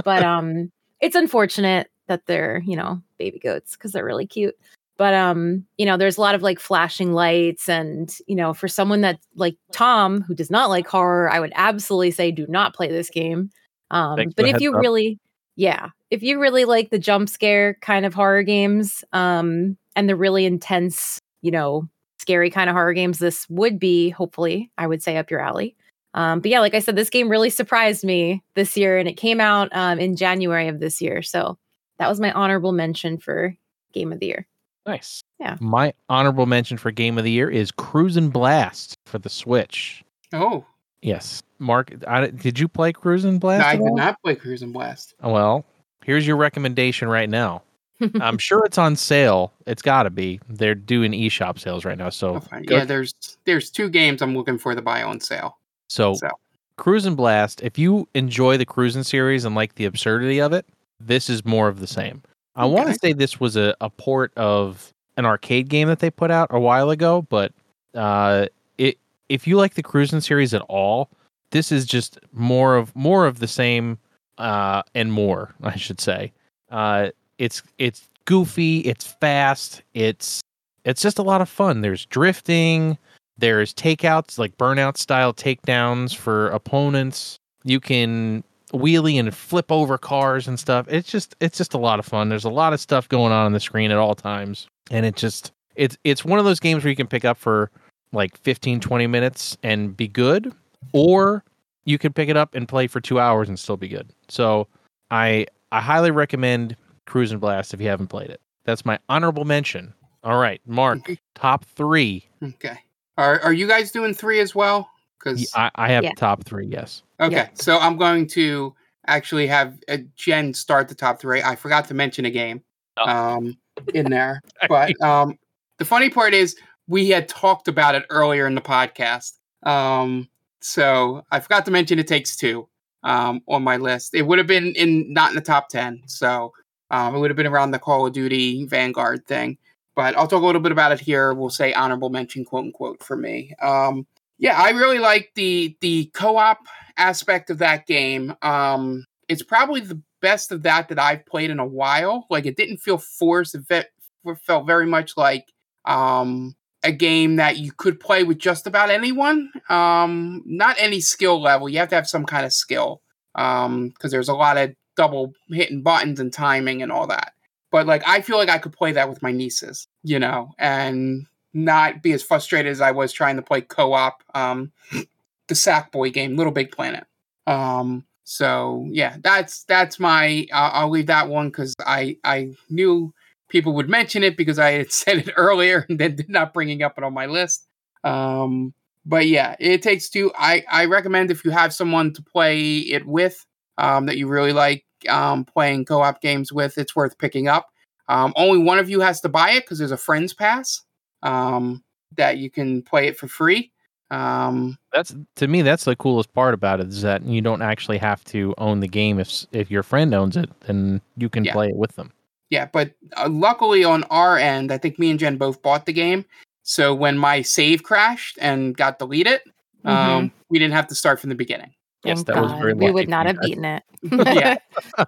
but um it's unfortunate that they're, you know, baby goats because they're really cute. but um you know there's a lot of like flashing lights and you know for someone that like tom who does not like horror i would absolutely say do not play this game um Thanks but if you up. really yeah if you really like the jump scare kind of horror games um and the really intense you know scary kind of horror games this would be hopefully i would say up your alley um, but yeah like i said this game really surprised me this year and it came out um, in january of this year so that was my honorable mention for game of the year Nice. Yeah. My honorable mention for game of the year is Cruisin' Blast for the Switch. Oh, Yes. Mark, I, did you play Cruisin' Blast? no, I did all? not play Cruisin' Blast. Well, here's your recommendation right now. I'm sure it's on sale. It's got to be. They're doing eShop sales right now. So, Oh, Yeah, there's there's two games I'm looking for to buy on sale. so So Cruisin' Blast, if you enjoy the Cruisin' series and like the absurdity of it, this is more of the same. I want to say this was a, a port of an arcade game that they put out a while ago, but uh, it if you like the Cruisin' series at all, this is just more of more of the same uh, and more, I should say. Uh, it's it's goofy, it's fast, it's it's just a lot of fun. There's drifting, there's takeouts like burnout style takedowns for opponents. You can wheelie and flip over cars and stuff. It's just it's just a lot of fun. There's a lot of stuff going on on the screen at all times. And it just it's it's one of those games where you can pick up for like 15 20 minutes and be good or you can pick it up and play for 2 hours and still be good. So I I highly recommend Cruisin' Blast if you haven't played it. That's my honorable mention. All right, Mark, top 3. okay. Are are you guys doing three as well? Because I, I have Yeah. top 3, yes. okay, Yeah. so I'm going to actually have uh, Jen start the top three. I forgot to mention a game Oh. um in there, but um the funny part is we had talked about it earlier in the podcast. Um, so I forgot to mention it takes two um on my list. It would have been in not in the top ten, so um, it would have been around the Call of Duty Vanguard thing. But I'll talk a little bit about it here. We'll say honorable mention, quote unquote, for me. Um, yeah, I really like the the co-op aspect of that game. Um, it's probably the best of that that I've played in a while. Like it didn't feel forced. It felt very much like um, a game that you could play with just about anyone. Um, not any skill level. You have to have some kind of skill because there's a lot of double hitting buttons and timing and all that. But like I feel like I could play that with my nieces, you know, and not be as frustrated as I was trying to play co-op um the Sackboy game, Little Big Planet. Um so yeah, that's that's my uh, I'll leave that one cuz I I knew people would mention it because I had said it earlier and then did not bringing up it on my list. Um but yeah, it takes two. I I recommend if you have someone to play it with um that you really like um playing co-op games with, it's worth picking up. Um, only one of you has to buy it because there's a friends pass um, that you can play it for free. Um, That's to me that's the coolest part about it is that you don't actually have to own the game if if your friend owns it then you can Yeah. play it with them. yeah, but uh, luckily on our end, I think me and Jen both bought the game. So when my save crashed and got deleted, um, we didn't have to start from the beginning. Yes, Thank that was God. very We would not have guys. beaten it. yeah,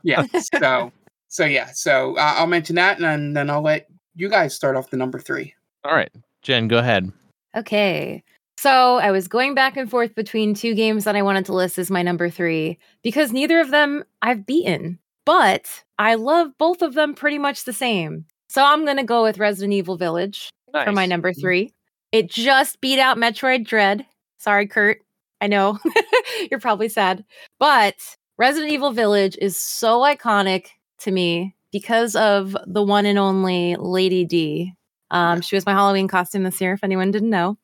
yeah. So, so yeah. So uh, I'll mention that, and then, then I'll let you guys start off the number three. All right. Jen, go ahead. Okay. So I was going back and forth between two games that I wanted to list as my number three because neither of them I've beaten, but I love both of them pretty much the same. So I'm going to go with Resident Evil Village for my number three. It just beat out Metroid Dread. Sorry, Kurt. I know you're probably sad, but Resident Evil Village is so iconic to me because of the one and only Lady D. Um, she was my Halloween costume this year, if anyone didn't know.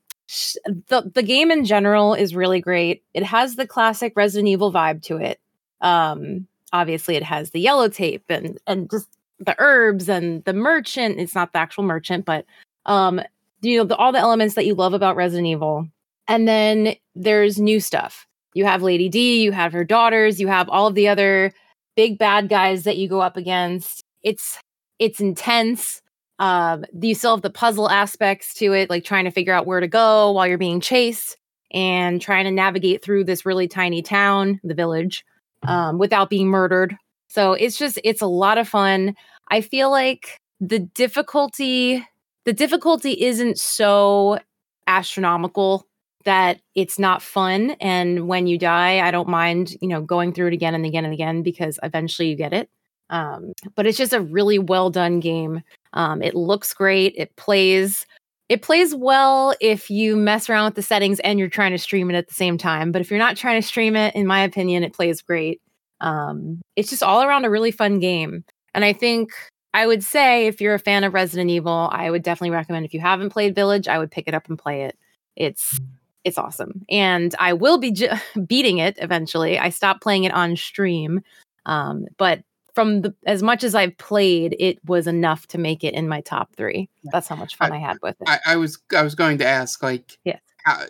The, the game in general is really great. It has the classic Resident Evil vibe to it. Um, obviously, it has the yellow tape and and just the herbs and the merchant. It's not the actual merchant, but um, you know, the, all the elements that you love about Resident Evil. And then there's new stuff. You have Lady D, you have her daughters, you have all of the other big bad guys that you go up against. It's it's intense. Um, you still have the puzzle aspects to it, like trying to figure out where to go while you're being chased and trying to navigate through this really tiny town, the village, um, without being murdered. So it's just it's a lot of fun. I feel like the difficulty the difficulty isn't so astronomical that it's not fun and when you die i don't mind you know going through it again and again and again because eventually you get it. Um, but it's just a really well done game. Um, it looks great. It plays it plays well if you mess around with the settings and you're trying to stream it at the same time. But if you're not trying to stream it in my opinion it plays great. Um, it's just all around a really fun game. And i think I would say if you're a fan of Resident Evil, I would definitely recommend if you haven't played Village, I would pick it up and play it. It's it's awesome. And I will be j- beating it eventually. I stopped playing it on stream. Um, but from the as much as I've played, it was enough to make it in my top three. That's how much fun I, I had with it. I, I, was I was going to ask, like, yes. how,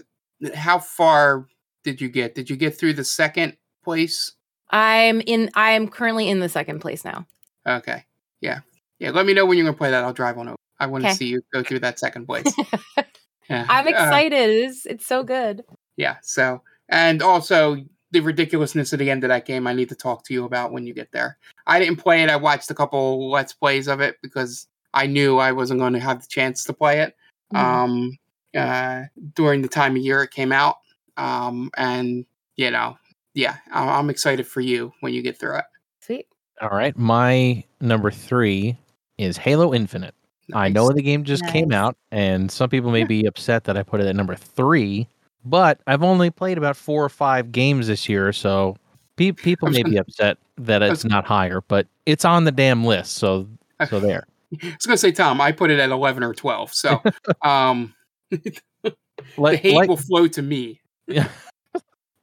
how far did you get? Did you get through the second place? I'm in I'm currently in the second place now. Okay. Yeah. Yeah, let me know when you're gonna play that. I'll drive on over. I want to see you go through that second place. yeah. I'm excited. Uh, it's it's so good. Yeah. So and also the ridiculousness of the end of that game. I need to talk to you about when you get there. I didn't play it. I watched a couple let's plays of it because I knew I wasn't going to have the chance to play it mm-hmm. um, uh, during the time of year it came out. Um, and you know, yeah, I'm excited for you when you get through it. Sweet. All right, my number three is Halo Infinite. I know the game just nice. came out, and some people may be upset that I put it at number three, but I've only played about four or five games this year, so pe- people may be upset that it's not higher, but it's on the damn list, so so there. I was gonna say, Tom, I put it at eleven or twelve, so um, like, the hate like, will flow to me. Yeah,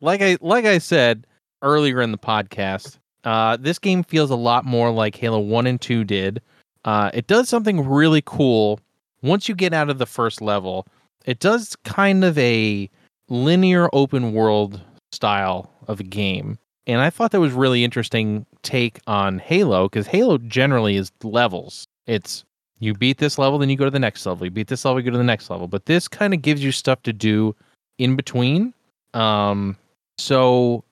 like I like I said earlier in the podcast, uh, this game feels a lot more like Halo One and Two did uh, it does something really cool once you get out of the first level. It does kind of a linear open world style of a game. And I thought that was really interesting take on Halo because Halo generally is levels. It's you beat this level, then you go to the next level. You beat this level, you go to the next level. But this kind of gives you stuff to do in between. Um, so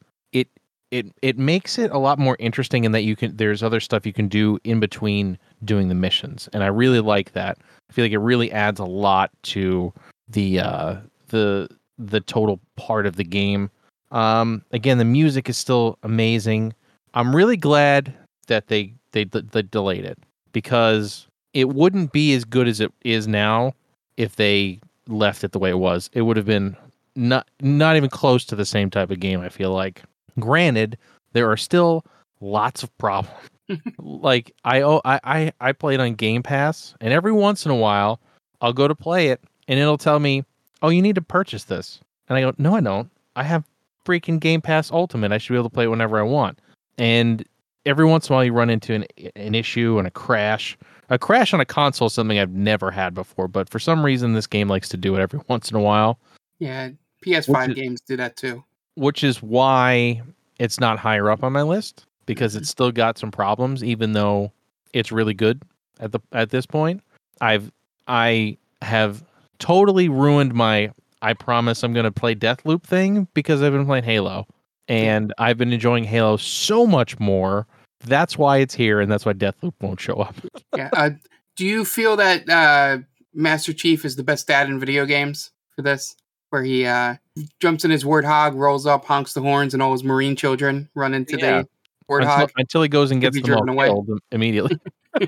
it it makes it a lot more interesting in that you can there's other stuff you can do in between doing the missions, and I really like that. I feel like it really adds a lot to the uh, the the total part of the game. Um, again, the music is still amazing. I'm really glad that they they, they delayed it because it wouldn't be as good as it is now if they left it the way it was. It would have been not not even close to the same type of game. I feel like. Granted, there are still lots of problems like I oh I, I I played on Game Pass, and every once in a while I'll go to play it, and it'll tell me, "Oh, you need to purchase this," and I go, "No, I don't. I have freaking Game Pass Ultimate. I should be able to play it whenever I want." And every once in a while, you run into an an issue and a crash. A crash on a console is something I've never had before, but for some reason, this game likes to do it every once in a while. Yeah, PS5 games do that too. Which is why it's not higher up on my list because it's still got some problems, even though it's really good at the at this point. I've I have totally ruined my I promise I'm gonna play Deathloop thing because I've been playing Halo. And I've been enjoying Halo so much more. That's why it's here, and that's why Deathloop won't show up. yeah. Uh, do you feel that uh, Master Chief is the best dad in video games for this? Where he uh, jumps in his warthog, rolls up, honks the horns, and all his marine children run into yeah. the until, until, he goes and gets them all away. killed immediately.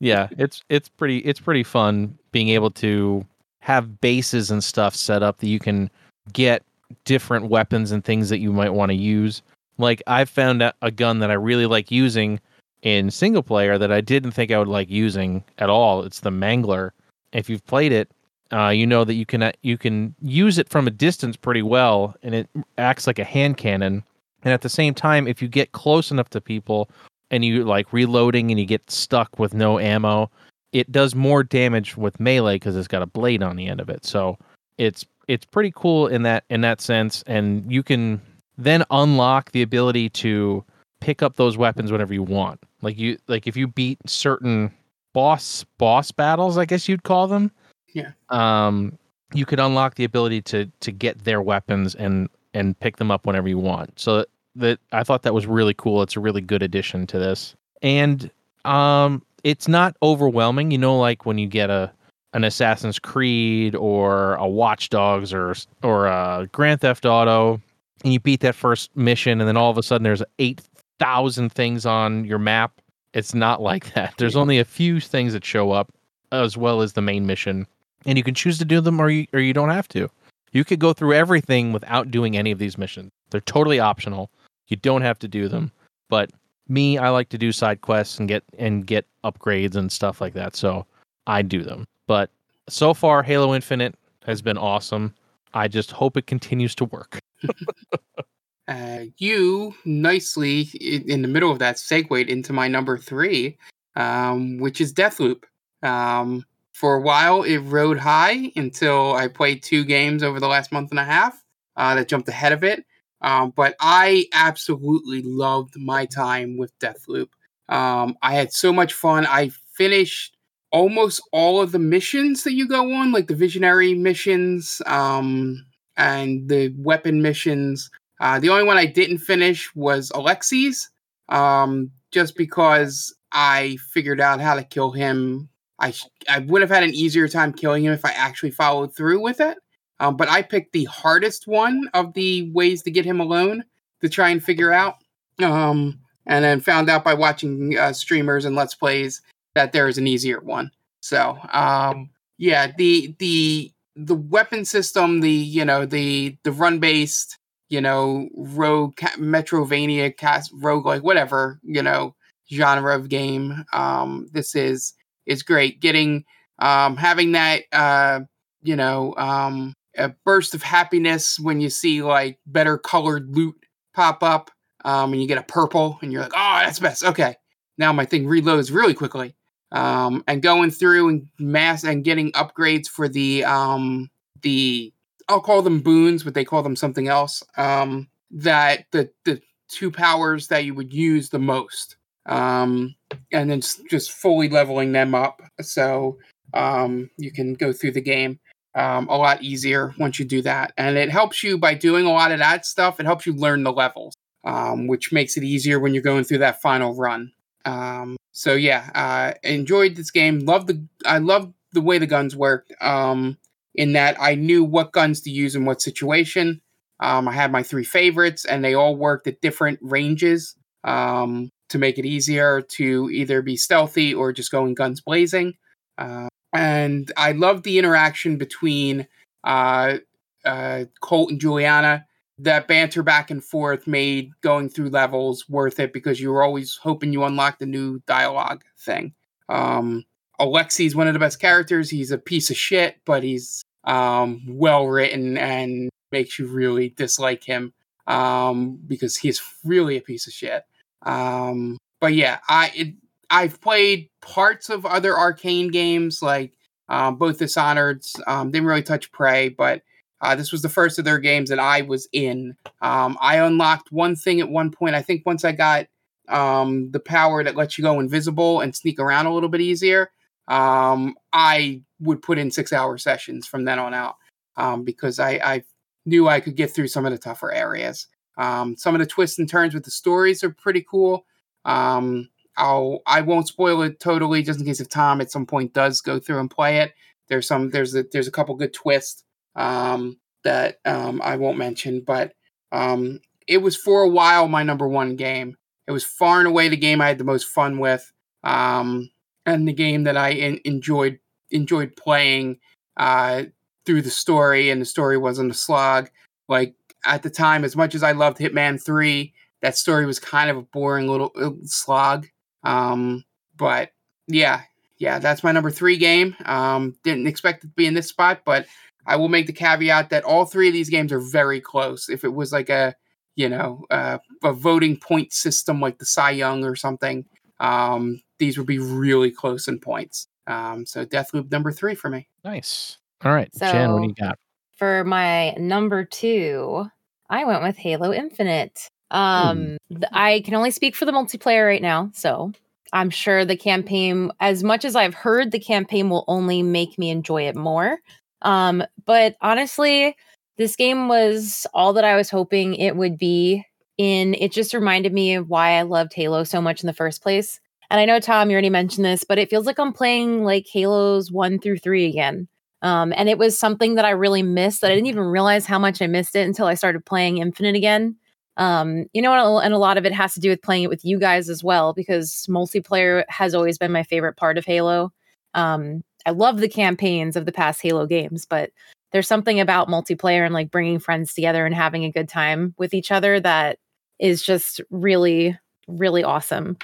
yeah, it's it's pretty it's pretty fun being able to have bases and stuff set up that you can get different weapons and things that you might want to use. Like I've found a gun that I really like using in single player that I didn't think I would like using at all. It's the Mangler. If you've played it, uh, you know that you can you can use it from a distance pretty well, and it acts like a hand cannon. And at the same time, if you get close enough to people and you like reloading and you get stuck with no ammo, it does more damage with melee because it's got a blade on the end of it. So it's it's pretty cool in that in that sense, and you can then unlock the ability to pick up those weapons whenever you want. Like you like if you beat certain boss boss battles, I guess you'd call them. Yeah. Um, you could unlock the ability to to get their weapons and and pick them up whenever you want. So that I thought that was really cool. It's a really good addition to this. And um it's not overwhelming. You know, like when you get a an Assassin's Creed or a Watch Dogs or or a Grand Theft Auto, and you beat that first mission, and then all of a sudden there's eight thousand things on your map. It's not like that. There's only a few things that show up, as well as the main mission, and you can choose to do them or you or you don't have to. You could go through everything without doing any of these missions. They're totally optional. You don't have to do them. But me, I like to do side quests and get and get upgrades and stuff like that. So I do them. But so far, Halo Infinite has been awesome. I just hope it continues to work. uh, you nicely in the middle of that segued into my number three, um, which is Deathloop. Um, for a while, it rode high until I played two games over the last month and a half uh, that jumped ahead of it. Um, but I absolutely loved my time with Deathloop. Um, I had so much fun. I finished almost all of the missions that you go on, like the visionary missions um, and the weapon missions. Uh, the only one I didn't finish was Alexei's, um, just because I figured out how to kill him. I I would have had an easier time killing him if I actually followed through with it. Um, but I picked the hardest one of the ways to get him alone to try and figure out. Um, and then found out by watching uh, streamers and let's plays that there is an easier one. So um, yeah, the the the weapon system, the you know the the run based, you know rogue ca- Metroidvania cast rogue like whatever you know genre of game. Um, this is is great. Getting um, having that uh, you know um, a burst of happiness when you see like better colored loot pop up um, and you get a purple and you're like, oh, that's best. Okay, now my thing reloads really quickly. Um, and going through and mass and getting upgrades for the um, the I'll call them boons, but they call them something else. Um, that the the two powers that you would use the most, um, and then just fully leveling them up so um, you can go through the game um, a lot easier once you do that. And it helps you by doing a lot of that stuff. It helps you learn the levels um, which makes it easier when you're going through that final run. Um, so yeah, uh, enjoyed this game. Love the I love the way the guns worked. Um, in that I knew what guns to use in what situation. Um, I had my three favorites, and they all worked at different ranges um, to make it easier to either be stealthy or just going guns blazing. Uh, and I love the interaction between uh, uh, Colt and Julianna. that banter back and forth made going through levels worth it because you were always hoping you unlocked the new dialogue thing. Um, Alexei's one of the best characters. He's a piece of shit, but he's um, well written and makes you really dislike him um, because he's really a piece of shit. Um, but yeah, I it, I've played parts of other Arkane games like um, both Dishonored. Um, didn't really touch Prey, but uh, this was the first of their games that I was in. Um, I unlocked one thing at one point. I think once I got um, the power that lets you go invisible and sneak around a little bit easier, um, I would put in six hour sessions from then on out um, because I, I, knew I could get through some of the tougher areas. Um, some of the twists and turns with the stories are pretty cool. Um, I'll I won't spoil it totally, just in case if Tom at some point does go through and play it. There's some there's a there's a couple good twists um, that um, I won't mention, but um, it was for a while my number one game. It was far and away the game I had the most fun with, um, and the game that I in- enjoyed enjoyed playing uh, through the story. And the story wasn't a slog. Like at the time, as much as I loved Hitman Three, that story was kind of a boring little, little slog. Um, but yeah, yeah, that's my number three game. Um, didn't expect it to be in this spot, but I will make the caveat that all three of these games are very close. If it was like a, you know, uh, a voting point system like the Cy Young or something, um, these would be really close in points. Um, so Deathloop number three for me. Nice. All right, so, Jen, what do you got? For my number two, I went with Halo Infinite. Um, th- I can only speak for the multiplayer right now, so I'm sure the campaign, as much as I've heard, the campaign will only make me enjoy it more. Um, but honestly, this game was all that I was hoping it would be. In it just reminded me of why I loved Halo so much in the first place. And I know Tom, you already mentioned this, but it feels like I'm playing like Halos one through three again. Um, and it was something that I really missed that I didn't even realize how much I missed it until I started playing Infinite again. Um, you know, and a lot of it has to do with playing it with you guys as well, because multiplayer has always been my favorite part of Halo. Um, I love the campaigns of the past Halo games, but there's something about multiplayer and like bringing friends together and having a good time with each other that is just really, really awesome.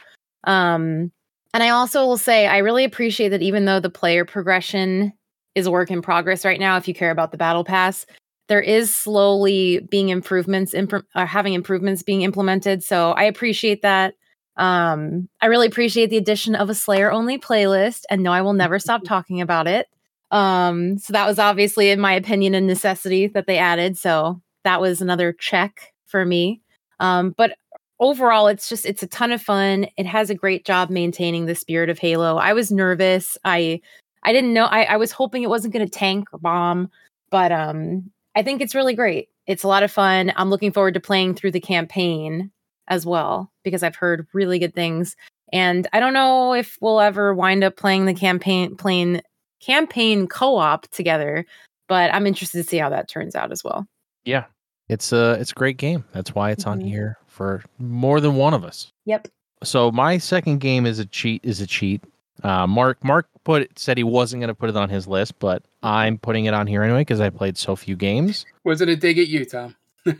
Um, and I also will say, I really appreciate that even though the player progression is a work in progress right now, if you care about the battle pass, there is slowly being improvements, imp- or uh, having improvements being implemented. So I appreciate that. Um, I really appreciate the addition of a Slayer only playlist, and no, I will never stop talking about it. Um, so that was obviously, in my opinion, a necessity that they added. So that was another check for me. Um, but overall, it's just it's a ton of fun. It has a great job maintaining the spirit of Halo. I was nervous. I I didn't know. I, I was hoping it wasn't going to tank or bomb, but um, I think it's really great. It's a lot of fun. I'm looking forward to playing through the campaign as well because I've heard really good things. And I don't know if we'll ever wind up playing the campaign playing campaign co-op together, but I'm interested to see how that turns out as well. Yeah. It's a it's a great game. That's why it's mm-hmm. on here for more than one of us. Yep. So my second game is a cheat is a cheat. Uh, Mark Mark put said he wasn't going to put it on his list, but I'm putting it on here anyway because I played so few games. Was it a dig at you, Tom?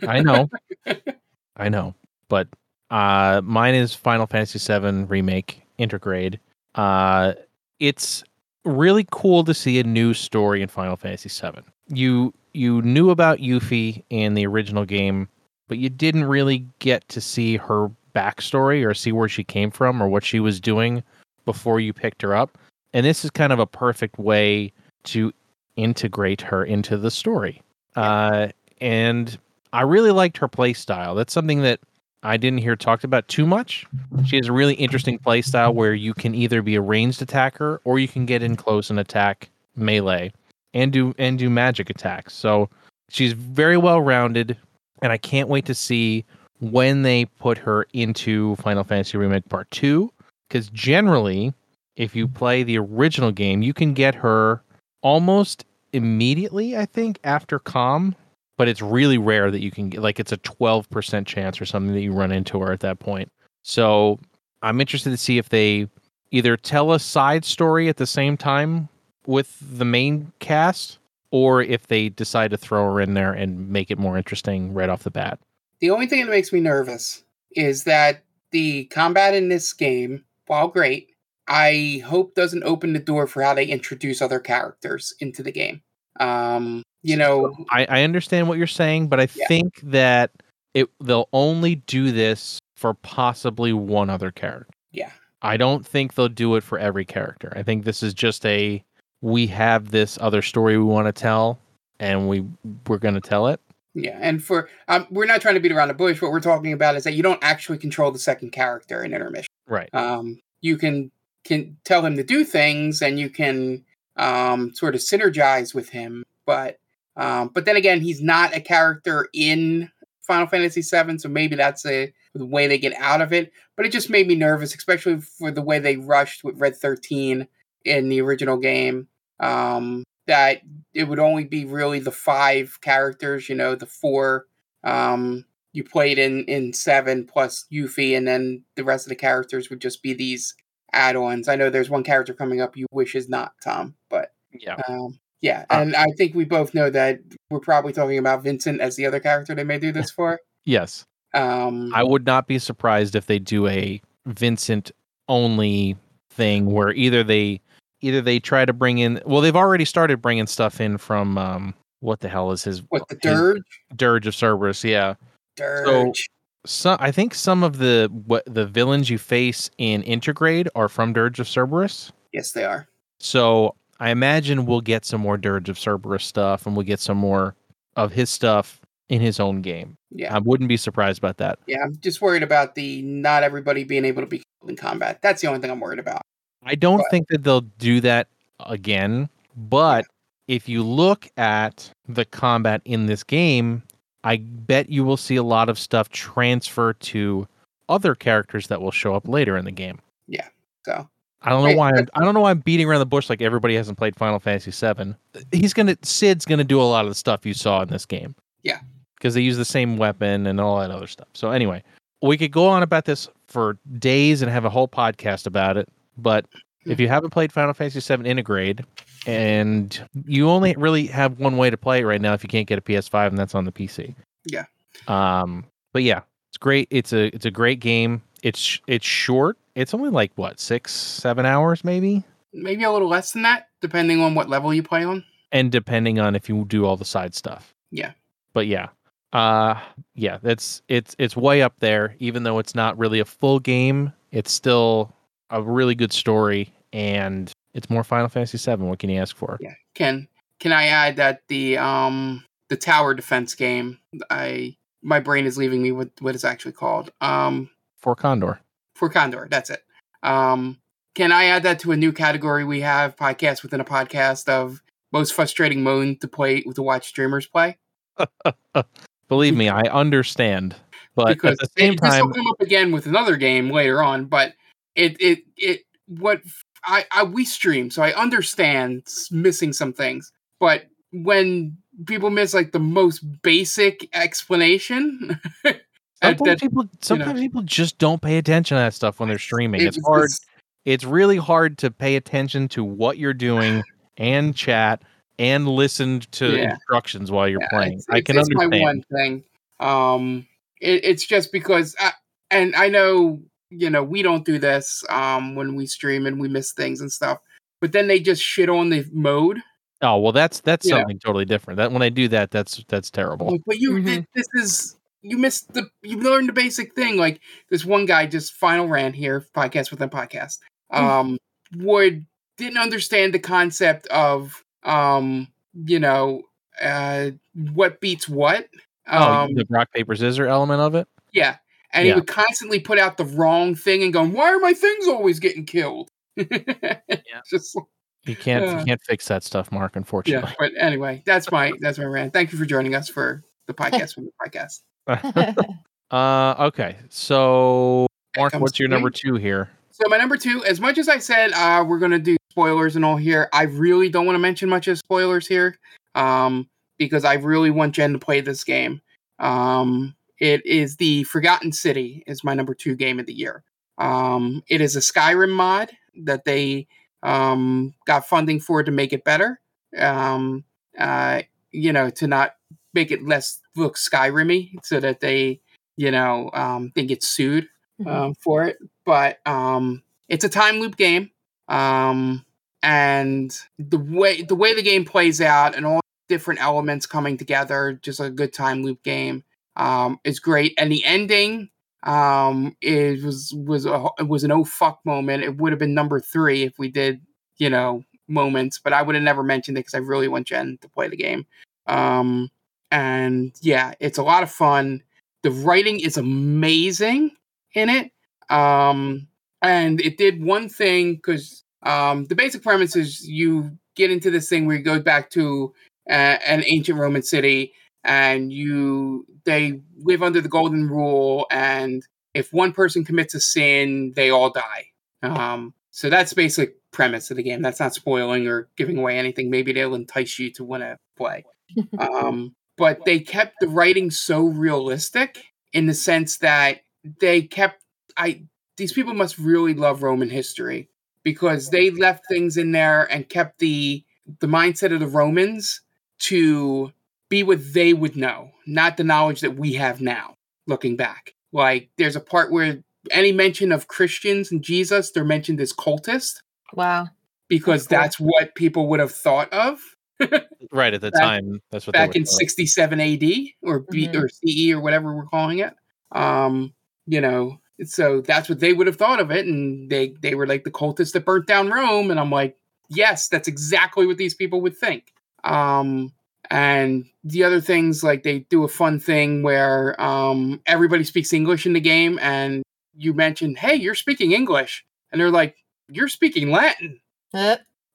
I know, I know, but uh, mine is Final Fantasy VII Remake Intergrade. Uh, it's really cool to see a new story in Final Fantasy VII. You you knew about Yuffie in the original game, but you didn't really get to see her backstory or see where she came from or what she was doing before you picked her up. And this is kind of a perfect way to integrate her into the story. Uh, and I really liked her play style. That's something that I didn't hear talked about too much. She has a really interesting play style where you can either be a ranged attacker or you can get in close and attack melee and do and do magic attacks. So she's very well rounded and I can't wait to see when they put her into Final Fantasy Remake Part 2 cuz generally if you play the original game, you can get her almost immediately, I think, after Kalm but it's really rare that you can get like it's a 12% chance or something that you run into her at that point. So I'm interested to see if they either tell a side story at the same time with the main cast or if they decide to throw her in there and make it more interesting right off the bat. The only thing that makes me nervous is that the combat in this game, while great, I hope doesn't open the door for how they introduce other characters into the game. Um, you know, I, I understand what you're saying, but I yeah. think that it they'll only do this for possibly one other character. Yeah. I don't think they'll do it for every character. I think this is just a we have this other story we want to tell and we we're going to tell it. Yeah, and for um, we're not trying to beat around the bush. What we're talking about is that you don't actually control the second character in intermission. Right. Um, you can can tell him to do things, and you can um, sort of synergize with him. But um, but then again, he's not a character in Final Fantasy VII, so maybe that's a the way they get out of it. But it just made me nervous, especially for the way they rushed with Red Thirteen in the original game. Um, that it would only be really the five characters, you know, the four um, you played in in seven plus Yuffie, and then the rest of the characters would just be these add-ons. I know there's one character coming up you wish is not Tom, but yeah. Um, yeah, uh, and I think we both know that we're probably talking about Vincent as the other character they may do this for. Yes. Um, I would not be surprised if they do a Vincent only thing where either they either they try to bring in well they've already started bringing stuff in from um what the hell is his what the dirge dirge of Cerberus yeah dirge so, I think some of the what the villains you face in Intergrade are from Dirge of Cerberus. Yes, they are. So I imagine we'll get some more Dirge of Cerberus stuff, and we'll get some more of his stuff in his own game. Yeah, I wouldn't be surprised about that. Yeah, I'm just worried about the not everybody being able to be killed in combat. That's the only thing I'm worried about. I don't but, think that they'll do that again, but yeah. if you look at the combat in this game, I bet you will see a lot of stuff transfer to other characters that will show up later in the game. Yeah. So I don't know why I'm, I don't know why I'm beating around the bush like everybody hasn't played Final Fantasy VII. He's gonna Cid's gonna do a lot of the stuff you saw in this game. Yeah. because they use the same weapon and all that other stuff. So anyway, we could go on about this for days and have a whole podcast about it. But if you haven't played Final Fantasy VII Intergrade, and you only really have one way to play it right now if you can't get a PS5, and that's on the PC. Yeah. Um. But yeah, it's great. It's a it's a great game. It's it's short. It's only like what six seven hours maybe, maybe a little less than that, depending on what level you play on. and depending on if you do all the side stuff. Yeah. But yeah. Uh yeah, that's it's it's way up there even though it's not really a full game. It's still a really good story and it's more Final Fantasy 7. What can you ask for? Yeah. Can can I add that the um the tower defense game? I my brain is leaving me with what it's actually called. Um, Fort Condor. Fort Condor. That's it. Um, can I add that to a new category we have podcast within a podcast of most frustrating mode to play with to watch streamers play? Believe me, I understand. But because at the same it, this time, will come up again with another game later on. But it it it what I, I we stream, so I understand missing some things. But when people miss like the most basic explanation, sometimes that- people sometimes people just don't pay attention to that stuff when they're streaming. it It's hard. this- It's really hard to pay attention to what you're doing and chat and listen to Yeah. instructions while you're Yeah, playing. It's, I can it's understand. my one thing. Um, it, it's just because, I, and I know you know we don't do this um when we stream and we miss things and stuff. But then they just shit on the mode. Oh well, that's that's Yeah. something totally different. That when I do that, that's that's terrible. Like, but you, Mhm. thi- this is you missed the you learned the basic thing. Like this one guy just final ran here podcast within podcast. Um, would didn't understand the concept of um, you know, uh, what beats what. Oh, Um, the rock paper scissors element of it. yeah, and Yeah. he would constantly put out the wrong thing and going, "Why are my things always getting killed?" yeah, just You can't Yeah. you can't fix that stuff, Mark. yeah. Unfortunately. But anyway, that's my that's my rant. Thank you for joining us for the podcast from the podcast. uh, okay. So, Mark, what's your number two here? So my number two, as much as I said uh, we're gonna do spoilers and all here, I really don't want to mention much of spoilers here, um, because I really want Jen to play this game. Um, it is the Forgotten City is my number two game of the year. Um, it is a Skyrim mod that they um, got funding for to make it better. Um, uh, you know, to not make it less look Skyrim-y, so that they, you know, um, they get sued um, for it. But um, it's a time loop game, um, and the way the way the game plays out and all different elements coming together, just a good time loop game, um, is great. And the ending um, it was was a it was an oh fuck moment. It would have been number three if we did you know moments, but I would have never mentioned it because I really want Jen to play the game. Um, and yeah, it's a lot of fun. The writing is amazing in it. Um, and it did one thing because um, the basic premise is you get into this thing where you go back to uh, an ancient Roman city and you they live under the golden rule and if one person commits a sin they all die. Um, so that's basic premise of the game. That's not spoiling or giving away anything. Maybe they'll entice you to want to play. Um, but they kept the writing so realistic in the sense that they kept I these people must really love Roman history because they left things in there and kept the the mindset of the Romans to be what they would know, not the knowledge that we have now looking back. Like there's a part where any mention of Christians and Jesus, they're mentioned as cultists wow. because Cool. that's what people would have thought of Right at the Back- time, that's what they back were in called. 67 AD or B Mhm. or CE or whatever we're calling it. Um, you know, so that's what they would have thought of it, and they they were like the cultists that burnt down Rome, and I'm like, yes, that's exactly what these people would think. Um, and the other things like they do a fun thing where um everybody speaks English in the game, and you mention, hey, you're speaking English, and they're like, you're speaking Latin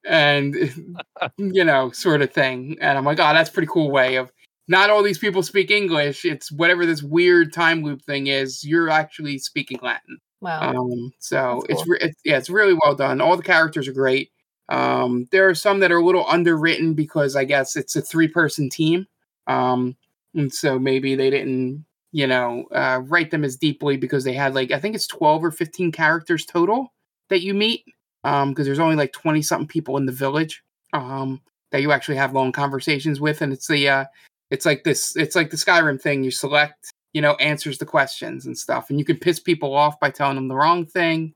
and you know, sort of thing. And I'm like, oh, that's a pretty cool way of not all these people speak English. It's whatever this weird time loop thing is. You're actually speaking Latin. Wow. Um, so That's it's, re- it's yeah, it's really well done. All the characters are great. Um, there are some that are a little underwritten because I guess it's a three person team. Um, and so maybe they didn't, you know, uh, write them as deeply because they had like I think it's twelve or fifteen characters total that you meet. Um, because there's only like twenty something people in the village. Um, that you actually have long conversations with, and it's the uh, it's like this, it's like the Skyrim thing. You select, you know, answers the questions and stuff, and you can piss people off by telling them the wrong thing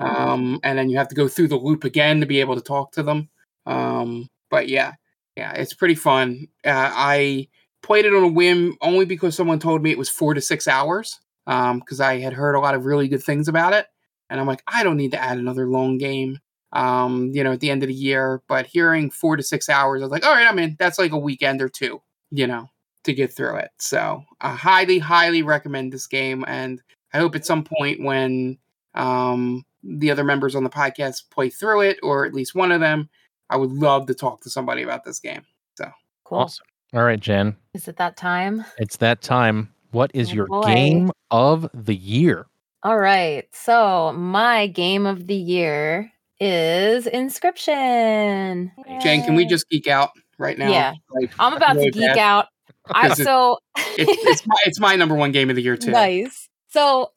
um, and then you have to go through the loop again to be able to talk to them. Um, but yeah, yeah, it's pretty fun. Uh, I played it on a whim only because someone told me it was four to six hours because I had heard a lot of really good things about it, and I'm like, I don't need to add another long game. Um, you know, at the end of the year, but hearing four to six hours, I was like, all right, I'm in. That's like a weekend or two, you know, to get through it. So I highly, highly recommend this game, and I hope at some point when um, the other members on the podcast play through it, or at least one of them, I would love to talk to somebody about this game. So cool. Awesome. All right, Jen, Is it that time? it's that time. What is Oh, your boy. game of the year? All right. So my game of the year is Inscryption. Jen, can we just geek out right now? Yeah. Like, I'm about to geek bad. out. I so It's, it's, my, it's my number one game of the year too. nice. So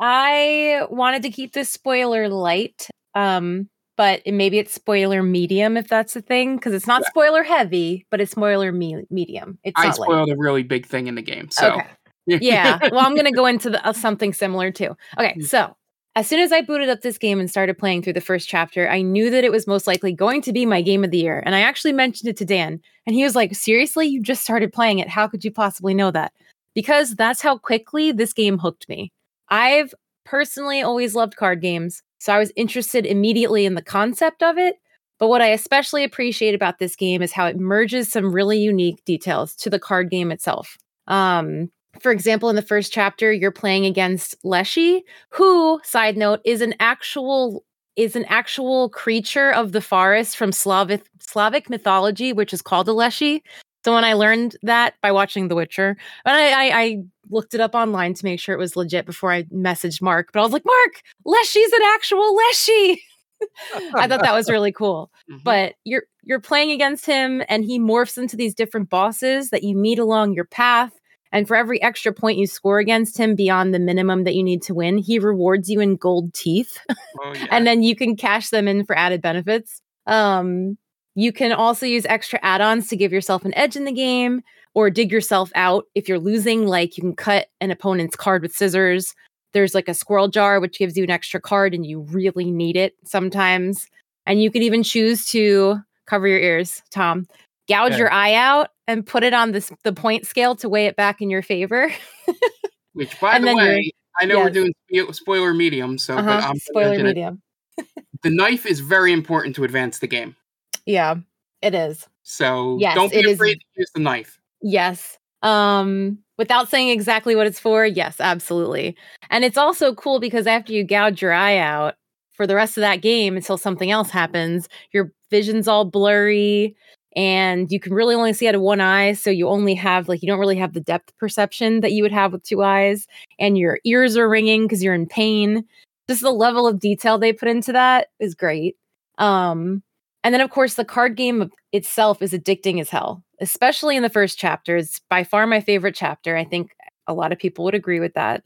I wanted to keep this spoiler light. Um, but it, maybe it's spoiler medium if that's the thing, because it's not Yeah. spoiler heavy, but it's spoiler me- medium. It's I not light. spoiled a really big thing in the game. So Okay. yeah. Well, I'm going to go into the, uh, something similar too. Okay. Mm. So, as soon as I booted up this game and started playing through the first chapter, I knew that it was most likely going to be my game of the year. And I actually mentioned it to Dan, and he was like, Seriously? You just started playing it. How could you possibly know that? Because that's how quickly this game hooked me. I've personally always loved card games, so I was interested immediately in the concept of it. But what I especially appreciate about this game is how it merges some really unique details to the card game itself. Um, for example, in the first chapter, you're playing against Leshy, who, side note, is an actual is an actual creature of the forest from Slavic Slavic mythology, which is called a Leshy. So when I learned that by watching The Witcher, and I, I, I looked it up online to make sure it was legit before I messaged Mark, but I was like, Mark, Leshy's an actual Leshy. I thought that was really cool Mhm. but you're you're playing against him and he morphs into these different bosses that you meet along your path and for every extra point you score against him beyond the minimum that you need to win he rewards you in gold teeth Oh, yeah. and then you can cash them in for added benefits um you can also use extra add-ons to give yourself an edge in the game or dig yourself out. If you're losing like you can cut an opponent's card with scissors. There's like a squirrel jar which gives you an extra card and you really need it sometimes. And you could even choose to cover your ears tom. Gouge Okay. your eye out and put it on this the point scale to weigh it back in your favor. Which, by and the way, I know we're doing spo- spoiler medium, so uh-huh. I'm spoiler medium. The knife is very important to advance the game. Yeah it is So Yes, don't be it is- afraid to use the knife. Yes. Um, without saying exactly what it's for, yes, absolutely. And it's also cool because after you gouge your eye out for the rest of that game until something else happens, your vision's all blurry and you can really only see out of one eye. So you only have like you don't really have the depth perception that you would have with two eyes, and your ears are ringing because you're in pain. Just the level of detail they put into that is great. Um, and then, of course, the card game itself is addicting as hell, especially in the first chapter. It's by far my favorite chapter. I think a lot of people would agree with that.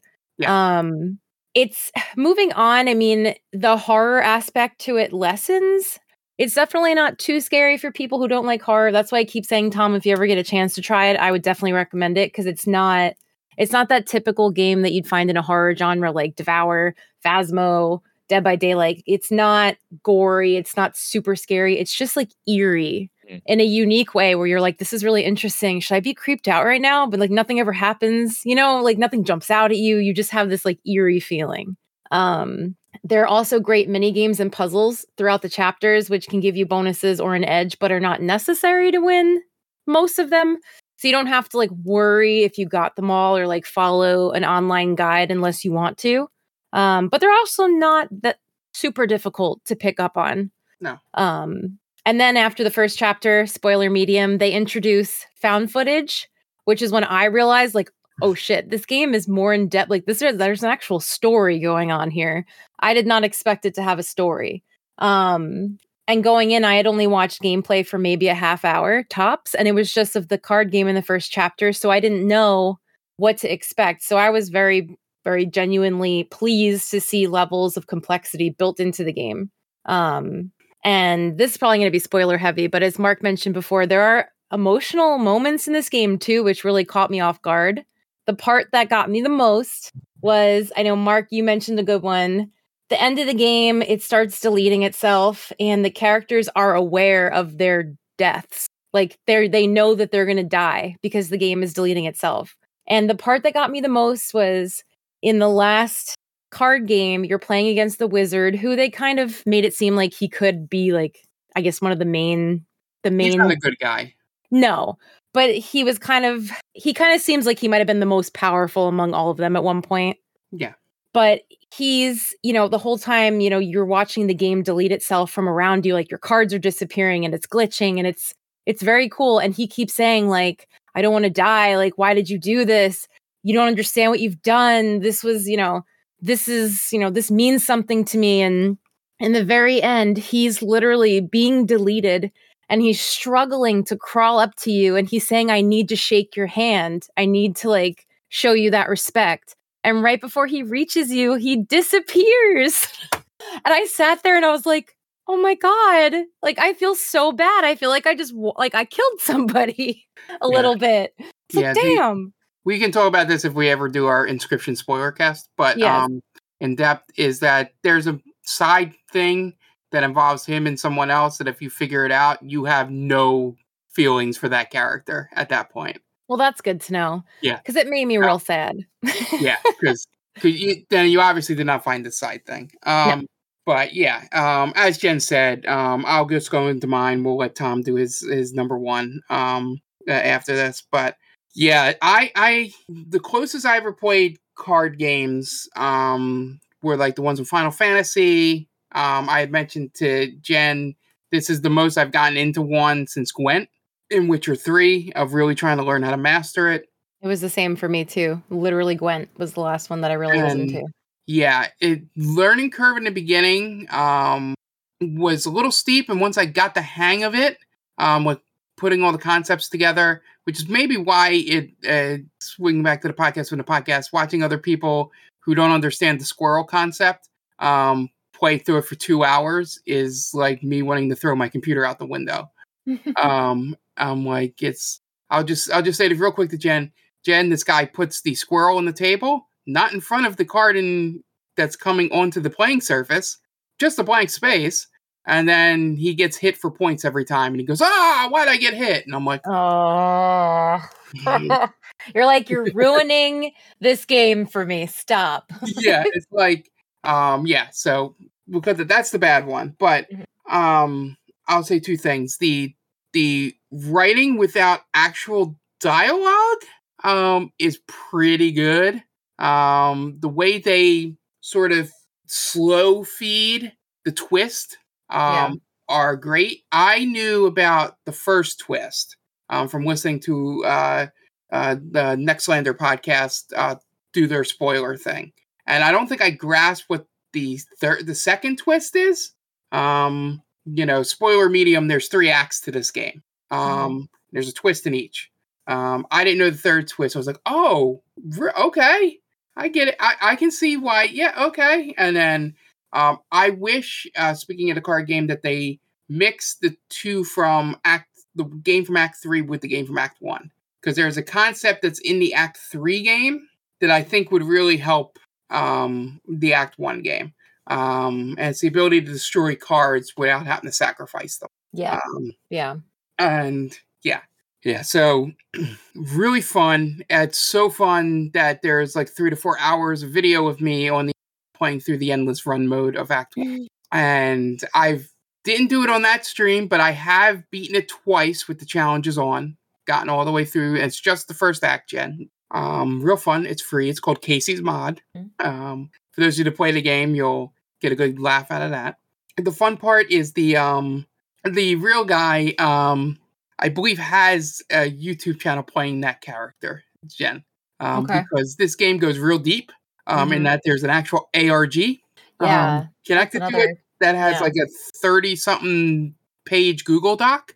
Um, it's moving on. I mean, the horror aspect to it lessens. It's definitely not too scary for people who don't like horror. That's why I keep saying, Tom, if you ever get a chance to try it, I would definitely recommend it because it's not it's not that typical game that you'd find in a horror genre like Devour, Phasmo, Dead by Daylight. It's not gory, it's not super scary. It's just like eerie Mm. in a unique way where you're like, this is really interesting. Should I be creeped out right now? But like nothing ever happens, you know, like nothing jumps out at you. You just have this like eerie feeling. Um, there are also great mini games and puzzles throughout the chapters, which can give you bonuses or an edge, but are not necessary to win most of them. So you don't have to like worry if you got them all or like follow an online guide unless you want to. Um, but they're also not that super difficult to pick up on. No. Um, and then after the first chapter, spoiler medium, they introduce found footage, which is when I realized like oh shit, this game is more in depth. Like this, is, there's an actual story going on here. I did not expect it to have a story. Um, and going in, I had only watched gameplay for maybe a half hour tops, and it was just of the card game in the first chapter, so I didn't know what to expect. So I was very, very genuinely pleased to see levels of complexity built into the game. Um, and this is probably going to be spoiler heavy, but as Mark mentioned before, there are emotional moments in this game too, which really caught me off guard. The part that got me the most was I know, Mark, you mentioned a good one. The end of the game, it starts deleting itself, and the characters are aware of their deaths. Like they're they know that they're gonna die because the game is deleting itself. And the part that got me the most was in the last card game, you're playing against the wizard, who they kind of made it seem like he could be like, I guess one of the main, the main. He's not a good guy. No, but he was kind of. He kind of seems like he might have been the most powerful among all of them at one point. Yeah. But he's, you know, the whole time, you know, you're watching the game delete itself from around you, like your cards are disappearing and it's glitching and it's it's very cool. And he keeps saying, like, I don't want to die. Like, why did you do this? You don't understand what you've done. This was, you know, this is, you know, this means something to me. And in the very end, he's literally being deleted and he's struggling to crawl up to you. And he's saying, I need to shake your hand. I need to like show you that respect. And right before he reaches you, he disappears. and I sat there and I was like, oh my god like i feel so bad i feel like i just like i killed somebody a yeah. little bit it's yeah, like damn we can talk about this if we ever do our Inscryption spoiler cast but yes. um in depth is that there's a side thing that involves him and someone else that if you figure it out you have no feelings for that character at that point well that's good to know yeah because it made me real sad yeah because then you obviously did not find the side thing um but yeah, um, as Jen said, um, I'll just go into mine. We'll let Tom do his his number one um, uh, after this. But yeah, I I the closest I ever played card games um, were like the ones in Final Fantasy. Um, I had mentioned to Jen this is the most I've gotten into one since Gwent in Witcher Three of really trying to learn how to master it. It was the same for me too. Literally, Gwent was the last one that I really and, listened to yeah, it learning curve in the beginning um, was a little steep, and once I got the hang of it, um, with putting all the concepts together, which is maybe why it uh, swinging back to the podcast from the podcast, watching other people who don't understand the squirrel concept um, play through it for two hours is like me wanting to throw my computer out the window. um, I'm like, it's. I'll just I'll just say it real quick to Jen. Jen, this guy puts the squirrel on the table not in front of the card in, that's coming onto the playing surface, just a blank space. And then he gets hit for points every time, and he goes, "Ah, why'd I get hit?" And I'm like, "Oh, you're like you're ruining this game for me. Stop." yeah, it's like, um, yeah. So because that's the bad one, but mm-hmm. um, I'll say two things: the the writing without actual dialogue um is pretty good. Um, the way they sort of slow feed the twist um, yeah. are great. I knew about the first twist um, from listening to uh, uh, the Nextlander podcast uh, do their spoiler thing, and I don't think I grasped what the third, the second twist is. Um, you know, spoiler medium. There's three acts to this game. Mm-hmm. Um, mm. There's a twist in each. Um, I didn't know the third twist. I was like, oh, okay. I get it. I, I can see why. Yeah, okay. And then um, I wish, uh, speaking of the card game, that they mix the two from Act the game from Act Three with the game from Act One, because there's a concept that's in the Act Three game that I think would really help um, the Act One game. Um, and it's the ability to destroy cards without having to sacrifice them. Yeah. Um, yeah. And yeah, yeah, so really fun. It's so fun that there's like three to four hours of video of me on the playing through the endless run mode of Act One, mm. and I've didn't do it on that stream, but I have beaten it twice with the challenges on, gotten all the way through. It's just the first act, Jen. Um, real fun. It's free. It's called Kaycee's Mod. Mm. Um, for those of you to play the game, you'll get a good laugh out of that. The fun part is the um the real guy um I believe has a YouTube channel playing that character, Jen. um, Okay. because this game goes real deep um, in Mhm. that there's an actual ARG Yeah, um, connected to it that has yeah. like a 30 something page Google Doc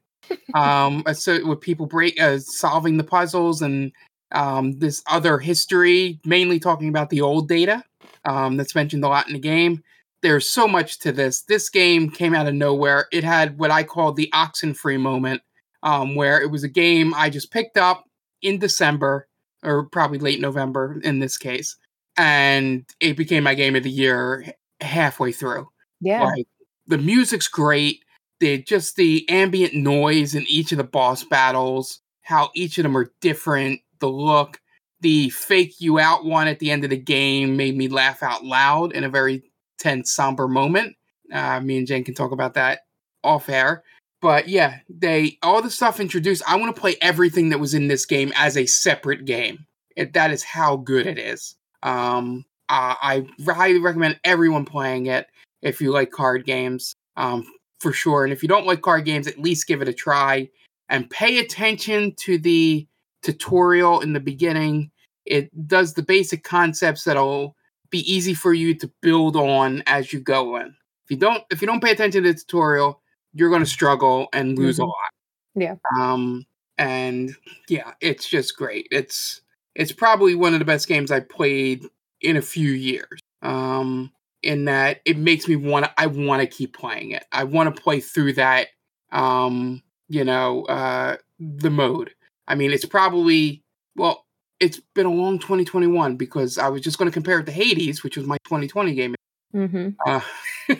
um, so with people break uh, solving the puzzles and um, this other history, mainly talking about the old data um, that's mentioned a lot in the game. There's so much to this. This game came out of nowhere. It had what I call the Oxenfree moment, um, where it was a game I just picked up in December or probably late November in this case, and it became my game of the year halfway through. yeah. Like the music's great. The just the ambient noise in each of the boss battles, how each of them are different, the look, the fake you out one at the end of the game made me laugh out loud in a very tense, somber moment. Uh, me and Jen can talk about that off air. But yeah, they all the stuff introduced. I want to play everything that was in this game as a separate game. It, that is how good it is. Um, uh, I highly recommend everyone playing it if you like card games, um, for sure. And if you don't like card games, at least give it a try and pay attention to the tutorial in the beginning. It does the basic concepts that'll be easy for you to build on as you go in. If you don't, if you don't pay attention to the tutorial, you're going to struggle and lose a Mhm. lot. Yeah. Um, and yeah, it's just great. It's it's probably one of the best games I played in a few years. Um, in that it makes me want to I want to keep playing it. I want to play through that um, you know, uh the mode. I mean, it's probably well, it's been a long 2021 because I was just going to compare it to Hades, which was my 2020 game, Mm-hmm. uh,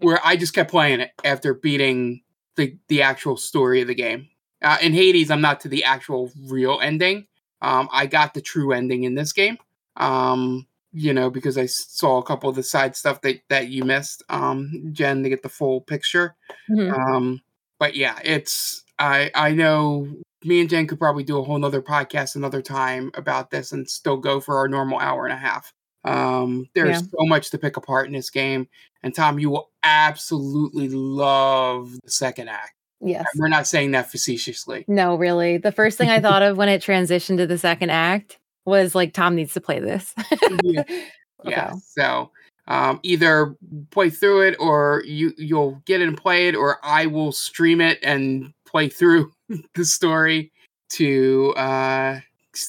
where I just kept playing it after beating the the actual story of the game. Uh, in Hades, I'm not to the actual real ending. Um, I got the true ending in this game. Um, you know, because I saw a couple of the side stuff that that you missed, um, Jen, to get the full picture. Mhm. Um, but yeah, it's I I know me and Jen could probably do a whole nother podcast another time about this and still go for our normal hour and a half. Um, there's Yeah. so much to pick apart in this game, and Tom, you will absolutely love the second act. Yes. We're not saying that facetiously. No, really. The first thing I thought of when it transitioned to the second act was like Tom needs to play this. Yeah. Yeah. So um, either play through it, or you you'll get it and play it, or I will stream it and play through the story to uh,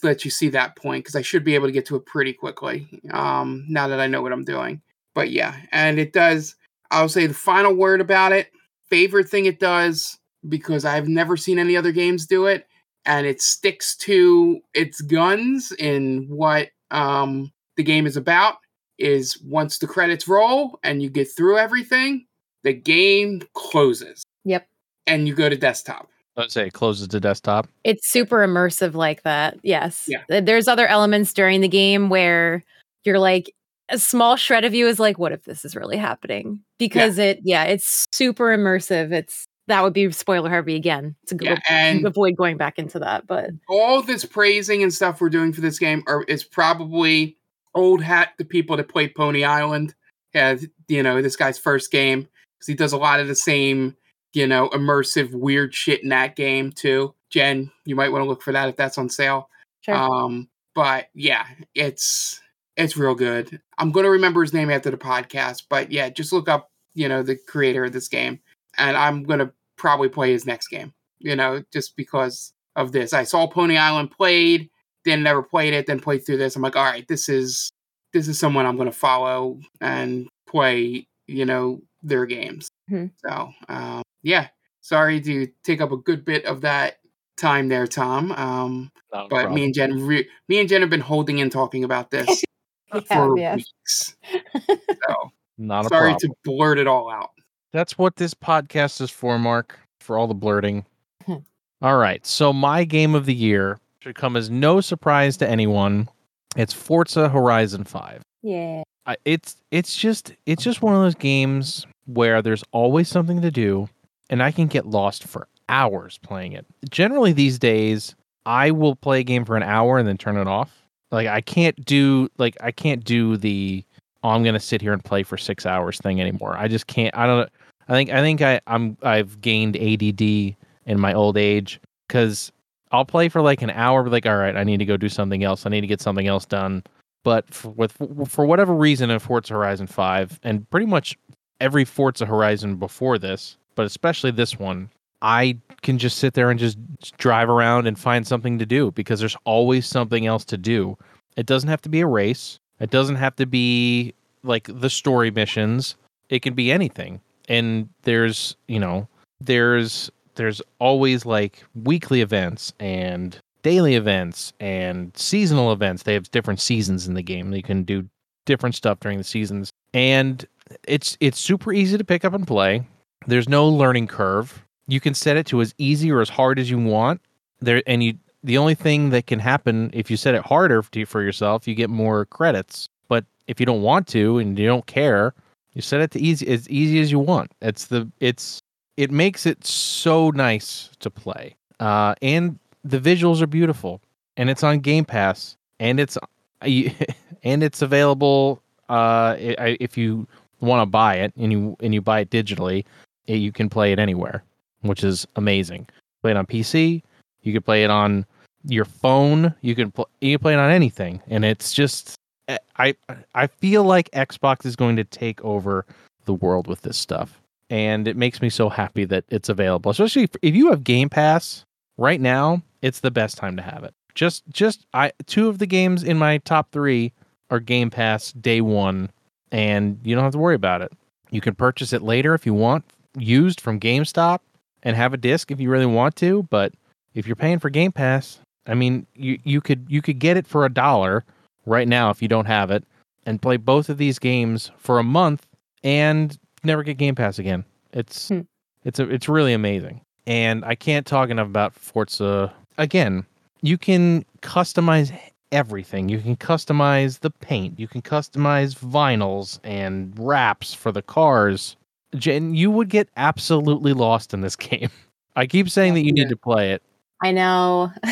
let you see that point because I should be able to get to it pretty quickly um, now that I know what I'm doing. But yeah, and it does. I'll say the final word about it. Favorite thing it does because I've never seen any other games do it, and it sticks to its guns in what um, the game is about is once the credits roll and you get through everything, the game closes Yep. and you go to desktop. Let's say it closes to desktop. It's super immersive like that. Yes. Yeah. There's other elements during the game where you're like, a small shred of you is like, what if this is really happening? Because it, yeah, it's super immersive. It's that would be spoiler heavy again. It's a good Yeah, and avoid going back into that, but all this praising and stuff we're doing for this game are is probably old hat to people that played Pony Island. Yeah, you know, this guy's first game because he does a lot of the same, you know, immersive weird shit in that game too. Jen, you might want to look for that if that's on sale. sure. Um, but yeah, it's it's real good. I'm gonna remember his name after the podcast, but yeah, just look up, you know, the creator of this game, and I'm gonna probably play his next game. You know, just because of this. I saw Pony Island played, then never played it, then played through this. I'm like, all right, this is this is someone I'm gonna follow and play. You know, their games. Mhm. So um, yeah, sorry to take up a good bit of that time there, Tom. Um, Not a but me and Jen, re- me and Jen have been holding in talking about this We for have, yes. weeks. So Not a sorry problem. to blurt it all out. That's what this podcast is for, Mark, for all the blurting. All right. So, my game of the year should come as no surprise to anyone. It's Forza Horizon 5. Yeah. I, it's it's just it's just one of those games where there's always something to do and I can get lost for hours playing it. Generally these days I will play a game for an hour and then turn it off. Like I can't do like I can't do the oh, I'm going to sit here and play for 6 hours thing anymore. I just can't I don't I think I think I I'm I've gained ADD in my old age cuz I'll play for like an hour, but like, all right, I need to go do something else. I need to get something else done. But for, with for whatever reason, in Forza Horizon Five, and pretty much every Forza Horizon before this, but especially this one, I can just sit there and just drive around and find something to do because there's always something else to do. It doesn't have to be a race. It doesn't have to be like the story missions. It can be anything. And there's, you know, there's there's always like weekly events and daily events and seasonal events. They have different seasons in the game. You can do different stuff during the seasons. And it's it's super easy to pick up and play. There's no learning curve. You can set it to as easy or as hard as you want. There and you the only thing that can happen if you set it harder for yourself, you get more credits. But if you don't want to and you don't care, you set it to easy as easy as you want. It's the it's it makes it so nice to play. Uh, and the visuals are beautiful, and it's on Game Pass, and it's and it's available. Uh, if you want to buy it and you and you buy it digitally, it, you can play it anywhere, which is amazing. Play it on PC. You can play it on your phone. You can pl- you can play it on anything, and it's just eh, I I feel like Xbox is going to take over the world with this stuff, and it makes me so happy that it's available. Especially if, if you have Game Pass right now, it's the best time to have it. Just just I two of the games in my top three are Game Pass day one, and you don't have to worry about it. You can purchase it later if you want, used from GameStop, and have a disc if you really want to. But if you're paying for Game Pass, I mean, you you could you could get it for a dollar right now if you don't have it, and play both of these games for a month and never get Game Pass again. It's hmm. it's a, it's really amazing, and I can't talk enough about Forza. Again, you can customize everything. You can customize the paint. You can customize vinyls and wraps for the cars. Jen, you would get absolutely lost in this game. I keep saying that you need to play it. I know.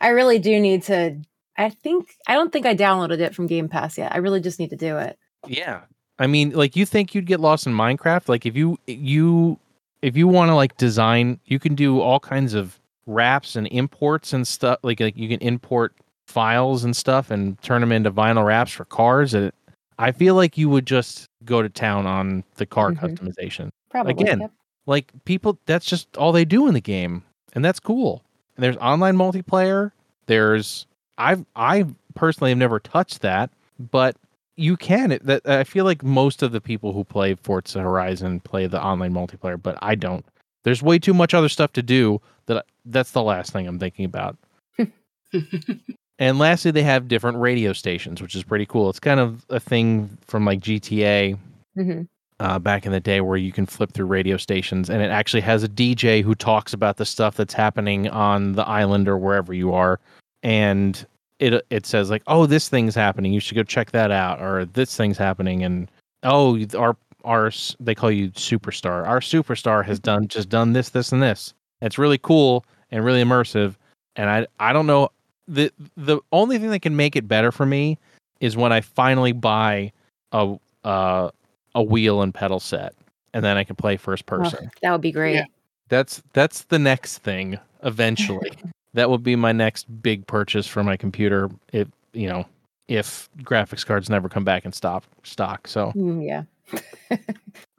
I really do need to. I think I don't think I downloaded it from Game Pass yet. I really just need to do it. Yeah. I mean, like you think you'd get lost in Minecraft? Like if you you if you want to like design, you can do all kinds of wraps and imports and stuff. Like like you can import files and stuff and turn them into vinyl wraps for cars. And I feel like you would just go to town on the car mm-hmm. customization. Probably again, yep. like people. That's just all they do in the game, and that's cool. And there's online multiplayer. There's I've I personally have never touched that, but you can. It, that I feel like most of the people who play Forza Horizon play the online multiplayer, but I don't. There's way too much other stuff to do that. That's the last thing I'm thinking about. and lastly, they have different radio stations, which is pretty cool. It's kind of a thing from like GTA mm-hmm. uh, back in the day where you can flip through radio stations, and it actually has a DJ who talks about the stuff that's happening on the island or wherever you are, and it it says like, oh, this thing's happening. You should go check that out, or this thing's happening, and oh, our our they call you superstar. Our superstar has done just done this, this, and this. It's really cool and really immersive. And I I don't know the the only thing that can make it better for me is when I finally buy a uh, a wheel and pedal set, and then I can play first person. Oh, that would be great. Yeah. That's that's the next thing eventually. that will be my next big purchase for my computer. If you know, if graphics cards never come back in stop stock. So mm, yeah.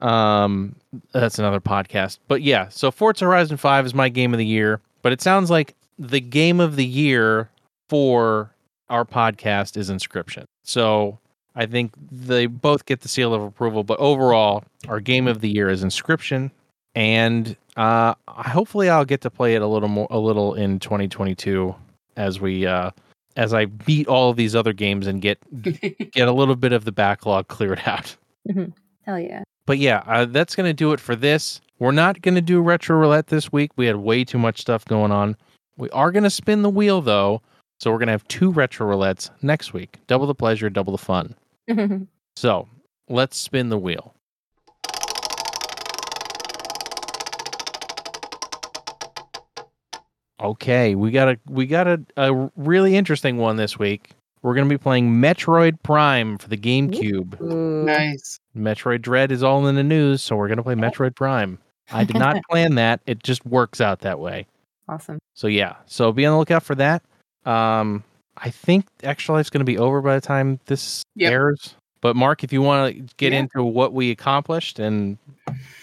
um, that's another podcast. But yeah, so Forza Horizon Five is my game of the year. But it sounds like the game of the year for our podcast is Inscryption. So I think they both get the seal of approval. But overall, our game of the year is Inscryption and uh, hopefully I'll get to play it a little more, a little in 2022 as we uh, as I beat all of these other games and get get a little bit of the backlog cleared out. Mm-hmm. Hell yeah! But yeah, uh, that's gonna do it for this. We're not gonna do retro roulette this week. We had way too much stuff going on. We are gonna spin the wheel though, so we're gonna have two retro roulettes next week. Double the pleasure, double the fun. so let's spin the wheel. Okay, we got a we got a, a really interesting one this week. We're going to be playing Metroid Prime for the GameCube. Nice. Metroid Dread is all in the news, so we're going to play Metroid Prime. I did not plan that. It just works out that way. Awesome. So yeah, so be on the lookout for that. Um, I think Extra Life's going to be over by the time this Yep. airs. But Mark, if you want to get Yeah. into what we accomplished and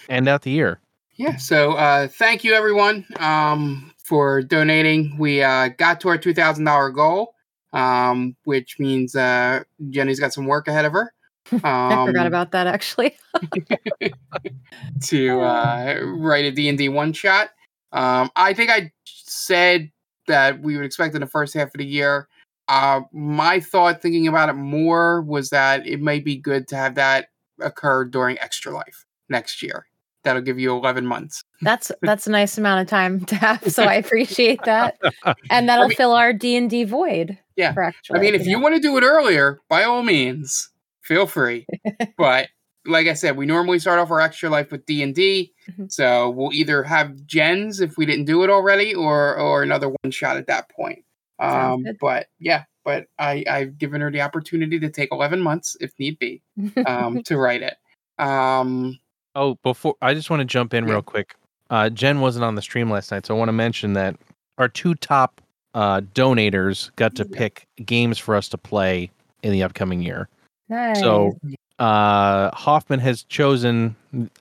end out the year, Yeah. So uh, thank you everyone um, for donating. We uh, got to our two thousand dollar goal, um, which means uh, Jenny's got some work ahead of her. Um, I forgot about that actually. to uh, write a D&D one shot. Um, I think I said that we would expect in the first half of the year. Uh, my thought, thinking about it more, was that it might be good to have that occur during Extra Life next year. That'll give you 11 months. That's that's a nice amount of time to have. So I appreciate that, and that'll mean- fill our D and D void. Yeah. for I mean, if you want to do it earlier, by all means, feel free. but like I said, we normally start off our extra life with D and D, Mhm. so we'll either have gens if we didn't do it already, or or another one shot at that point. Um, but yeah, but I I've given her the opportunity to take eleven months if need be um, to write it. Um, Oh, before I just want to jump in Yeah. real quick. Uh, Jen wasn't on the stream last night, so I want to mention that our two top uh, donators got to pick games for us to play in the upcoming year. nice. So uh, Hoffman has chosen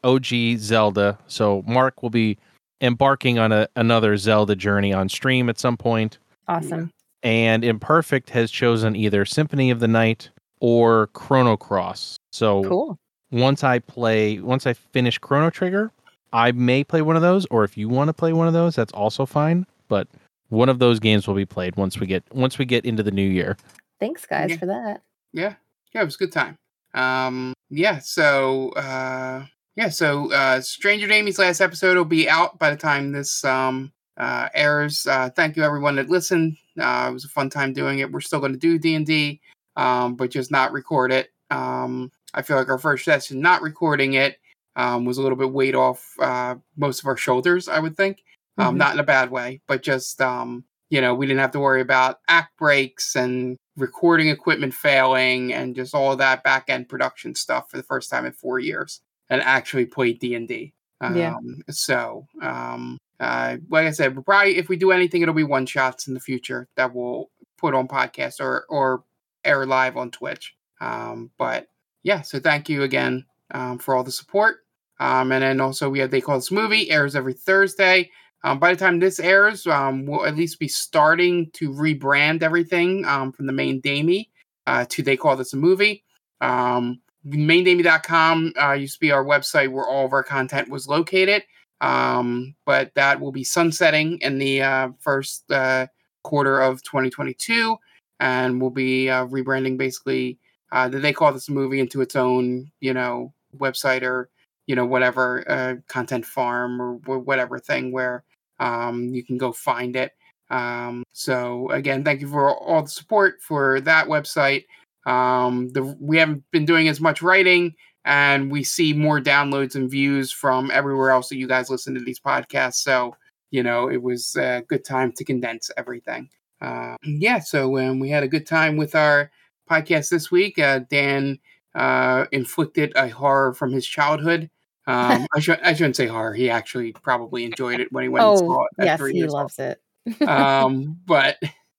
OG Zelda, so Mark will be embarking on a, another Zelda journey on stream at some point. awesome. And Imperfect has chosen either Symphony of the Night or Chrono Cross. So Cool. Once I play, once I finish Chrono Trigger, I may play one of those, or if you want to play one of those, that's also fine. But one of those games will be played once we get once we get into the new year. Thanks, guys, Yeah. for that. yeah, yeah, it was a good time. Um, yeah, so uh, yeah, so uh, Stranger Jamie's last episode will be out by the time this um, uh, airs. Uh, thank you everyone that listened. Uh, it was a fun time doing it. We're still going to do D and D, um, but just not record it. Um, I feel like our first session, not recording it, um, was a little bit weight off uh, most of our shoulders. I would think, um, Mhm. not in a bad way, but just um, you know, we didn't have to worry about act breaks and recording equipment failing and just all that back end production stuff for the first time in four years, and actually played D and D. Yeah. Um, so, um, uh, like I said, we'll probably if we do anything, it'll be one shots in the future that we'll put on podcast or or air live on Twitch. Um, but yeah, so thank you again um, for all the support. Um, and then also we have They Call This Movie airs every Thursday. Um, by the time this airs, um, we'll at least be starting to rebrand everything um, from the main Damie uh, to They Call This a Movie. Um, maindamie.com uh, used to be our website where all of our content was located. Um, but that will be sunsetting in the uh, first uh, quarter of 2022. And we'll be uh, rebranding basically uh, they call this movie into its own, you know, website or you know whatever uh, content farm or wh- whatever thing where um, you can go find it. Um, so again, thank you for all the support for that website. Um, the we haven't been doing as much writing, and we see more downloads and views from everywhere else that you guys listen to these podcasts. So you know, it was a good time to condense everything. Uh, yeah, so um, we had a good time with our podcast this week. Uh, Dan uh, inflicted a horror from his childhood. Um, I, should, I shouldn't say horror. He actually probably enjoyed it when he went and saw Oh, it. at yes, three he years old loves it. um, but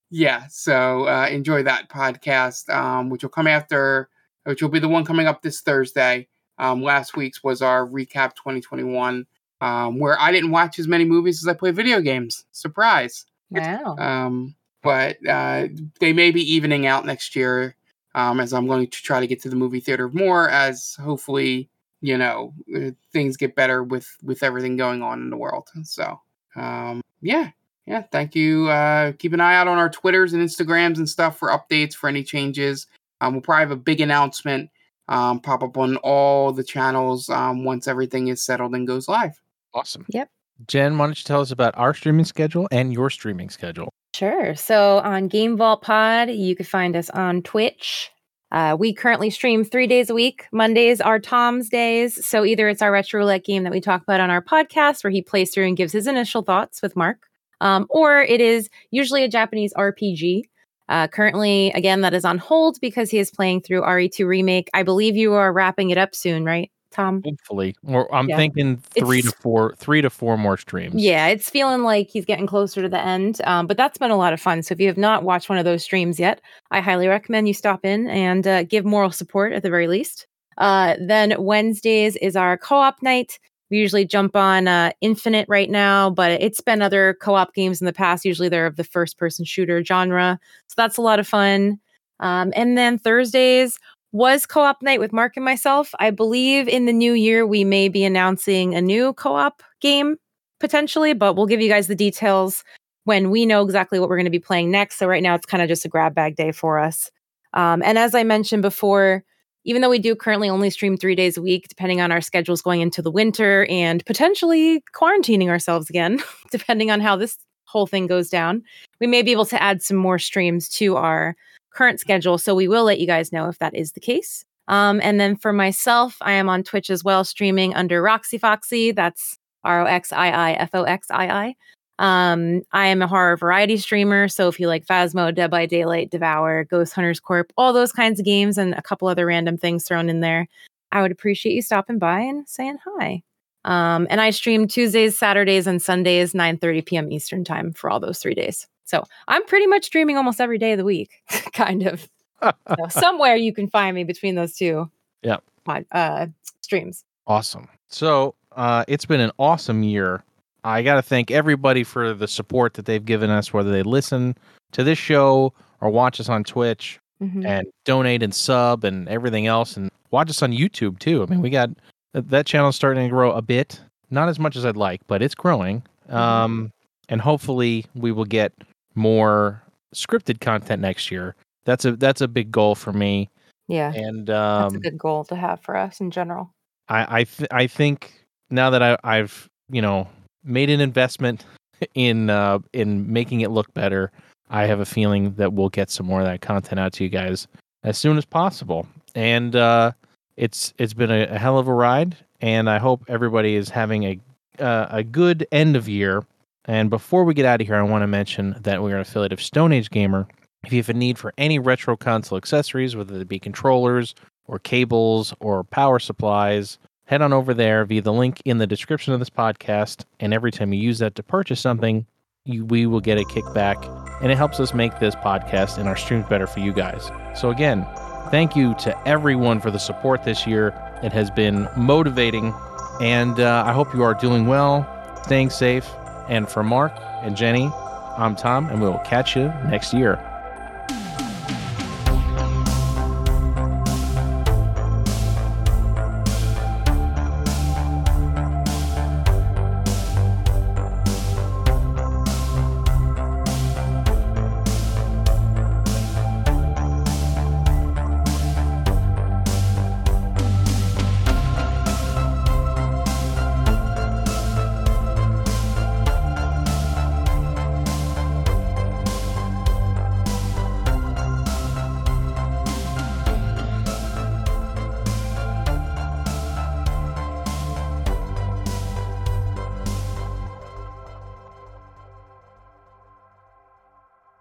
yeah, so uh, enjoy that podcast, um, which will come after, which will be the one coming up this Thursday. Um, last week's was our recap 2021, um, where I didn't watch as many movies as I play video games. Surprise. Wow. But uh, they may be evening out next year, um, as I'm going to try to get to the movie theater more, as hopefully you know uh, things get better with with everything going on in the world. So um, yeah, yeah. Thank you. Uh, keep an eye out on our Twitters and Instagrams and stuff for updates for any changes. Um, we'll probably have a big announcement um, pop up on all the channels um, once everything is settled and goes live. Awesome. Yep. Jen, why don't you tell us about our streaming schedule and your streaming schedule? Sure. So on Game Vault Pod, you can find us on Twitch. Uh, we currently stream three days a week. Mondays are Tom's days. So either it's our retro roulette game that we talk about on our podcast, where he plays through and gives his initial thoughts with Mark, um, or it is usually a Japanese RPG. Uh, currently, again, that is on hold because he is playing through RE2 Remake. I believe you are wrapping it up soon, right, Tom. Hopefully, or I'm Yeah. thinking three It's- to four, three to four more streams. Yeah, it's feeling like he's getting closer to the end. Um, but that's been a lot of fun. So if you have not watched one of those streams yet, I highly recommend you stop in and uh, give moral support at the very least. Uh, then Wednesdays is our co-op night. We usually jump on uh, Infinite right now, but it's been other co-op games in the past. Usually they're of the first-person shooter genre, so that's a lot of fun. Um, and then Thursdays was co-op night with Mark and myself. I believe in the new year we may be announcing a new co-op game potentially, but we'll give you guys the details when we know exactly what we're going to be playing next. So right now it's kind of just a grab bag day for us. Um, and as I mentioned before, even though we do currently only stream three days a week, depending on our schedules going into the winter and potentially quarantining ourselves again, depending on how this whole thing goes down, we may be able to add some more streams to our current schedule. So we will let you guys know if that is the case. Um, and then for myself, I am on Twitch as well, streaming under Roxii Foxii. That's R O X I I F O X I I. Um, I am a horror variety streamer. So if you like Phasmo, Dead by Daylight, Devour, Ghost Hunters Corp, all those kinds of games and a couple other random things thrown in there, I would appreciate you stopping by and saying hi. Um, and I stream Tuesdays, Saturdays, and Sundays, 9 30 p.m. Eastern time for all those three days. So I'm pretty much streaming almost every day of the week, kind of. So somewhere you can find me between those two Yep. pod, uh, streams. Awesome. So uh, it's been an awesome year. I got to thank everybody for the support that they've given us, whether they listen to this show or watch us on Twitch Mhm. and donate and sub and everything else, and watch us on YouTube too. I mean, we got that, that channel's starting to grow a bit, not as much as I'd like, but it's growing. Um, and hopefully, we will get more scripted content next year. That's a that's a big goal for me. Yeah, And that's a um, good goal to have for us in general. I I, th- I think now that I, I've you know made an investment in uh, in making it look better, I have a feeling that we'll get some more of that content out to you guys as soon as possible. And uh, it's it's been a, a hell of a ride, and I hope everybody is having a uh, a good end of year. And before we get out of here, I want to mention that we're an affiliate of Stone Age Gamer. If you have a need for any retro console accessories, whether it be controllers or cables or power supplies, head on over there via the link in the description of this podcast. And every time you use that to purchase something, you, we will get a kickback, and it helps us make this podcast and our streams better for you guys. So, again, thank you to everyone for the support this year. It has been motivating, and uh, I hope you are doing well, staying safe. And for Mark and Jenny, I'm Tom, and we will catch you next year.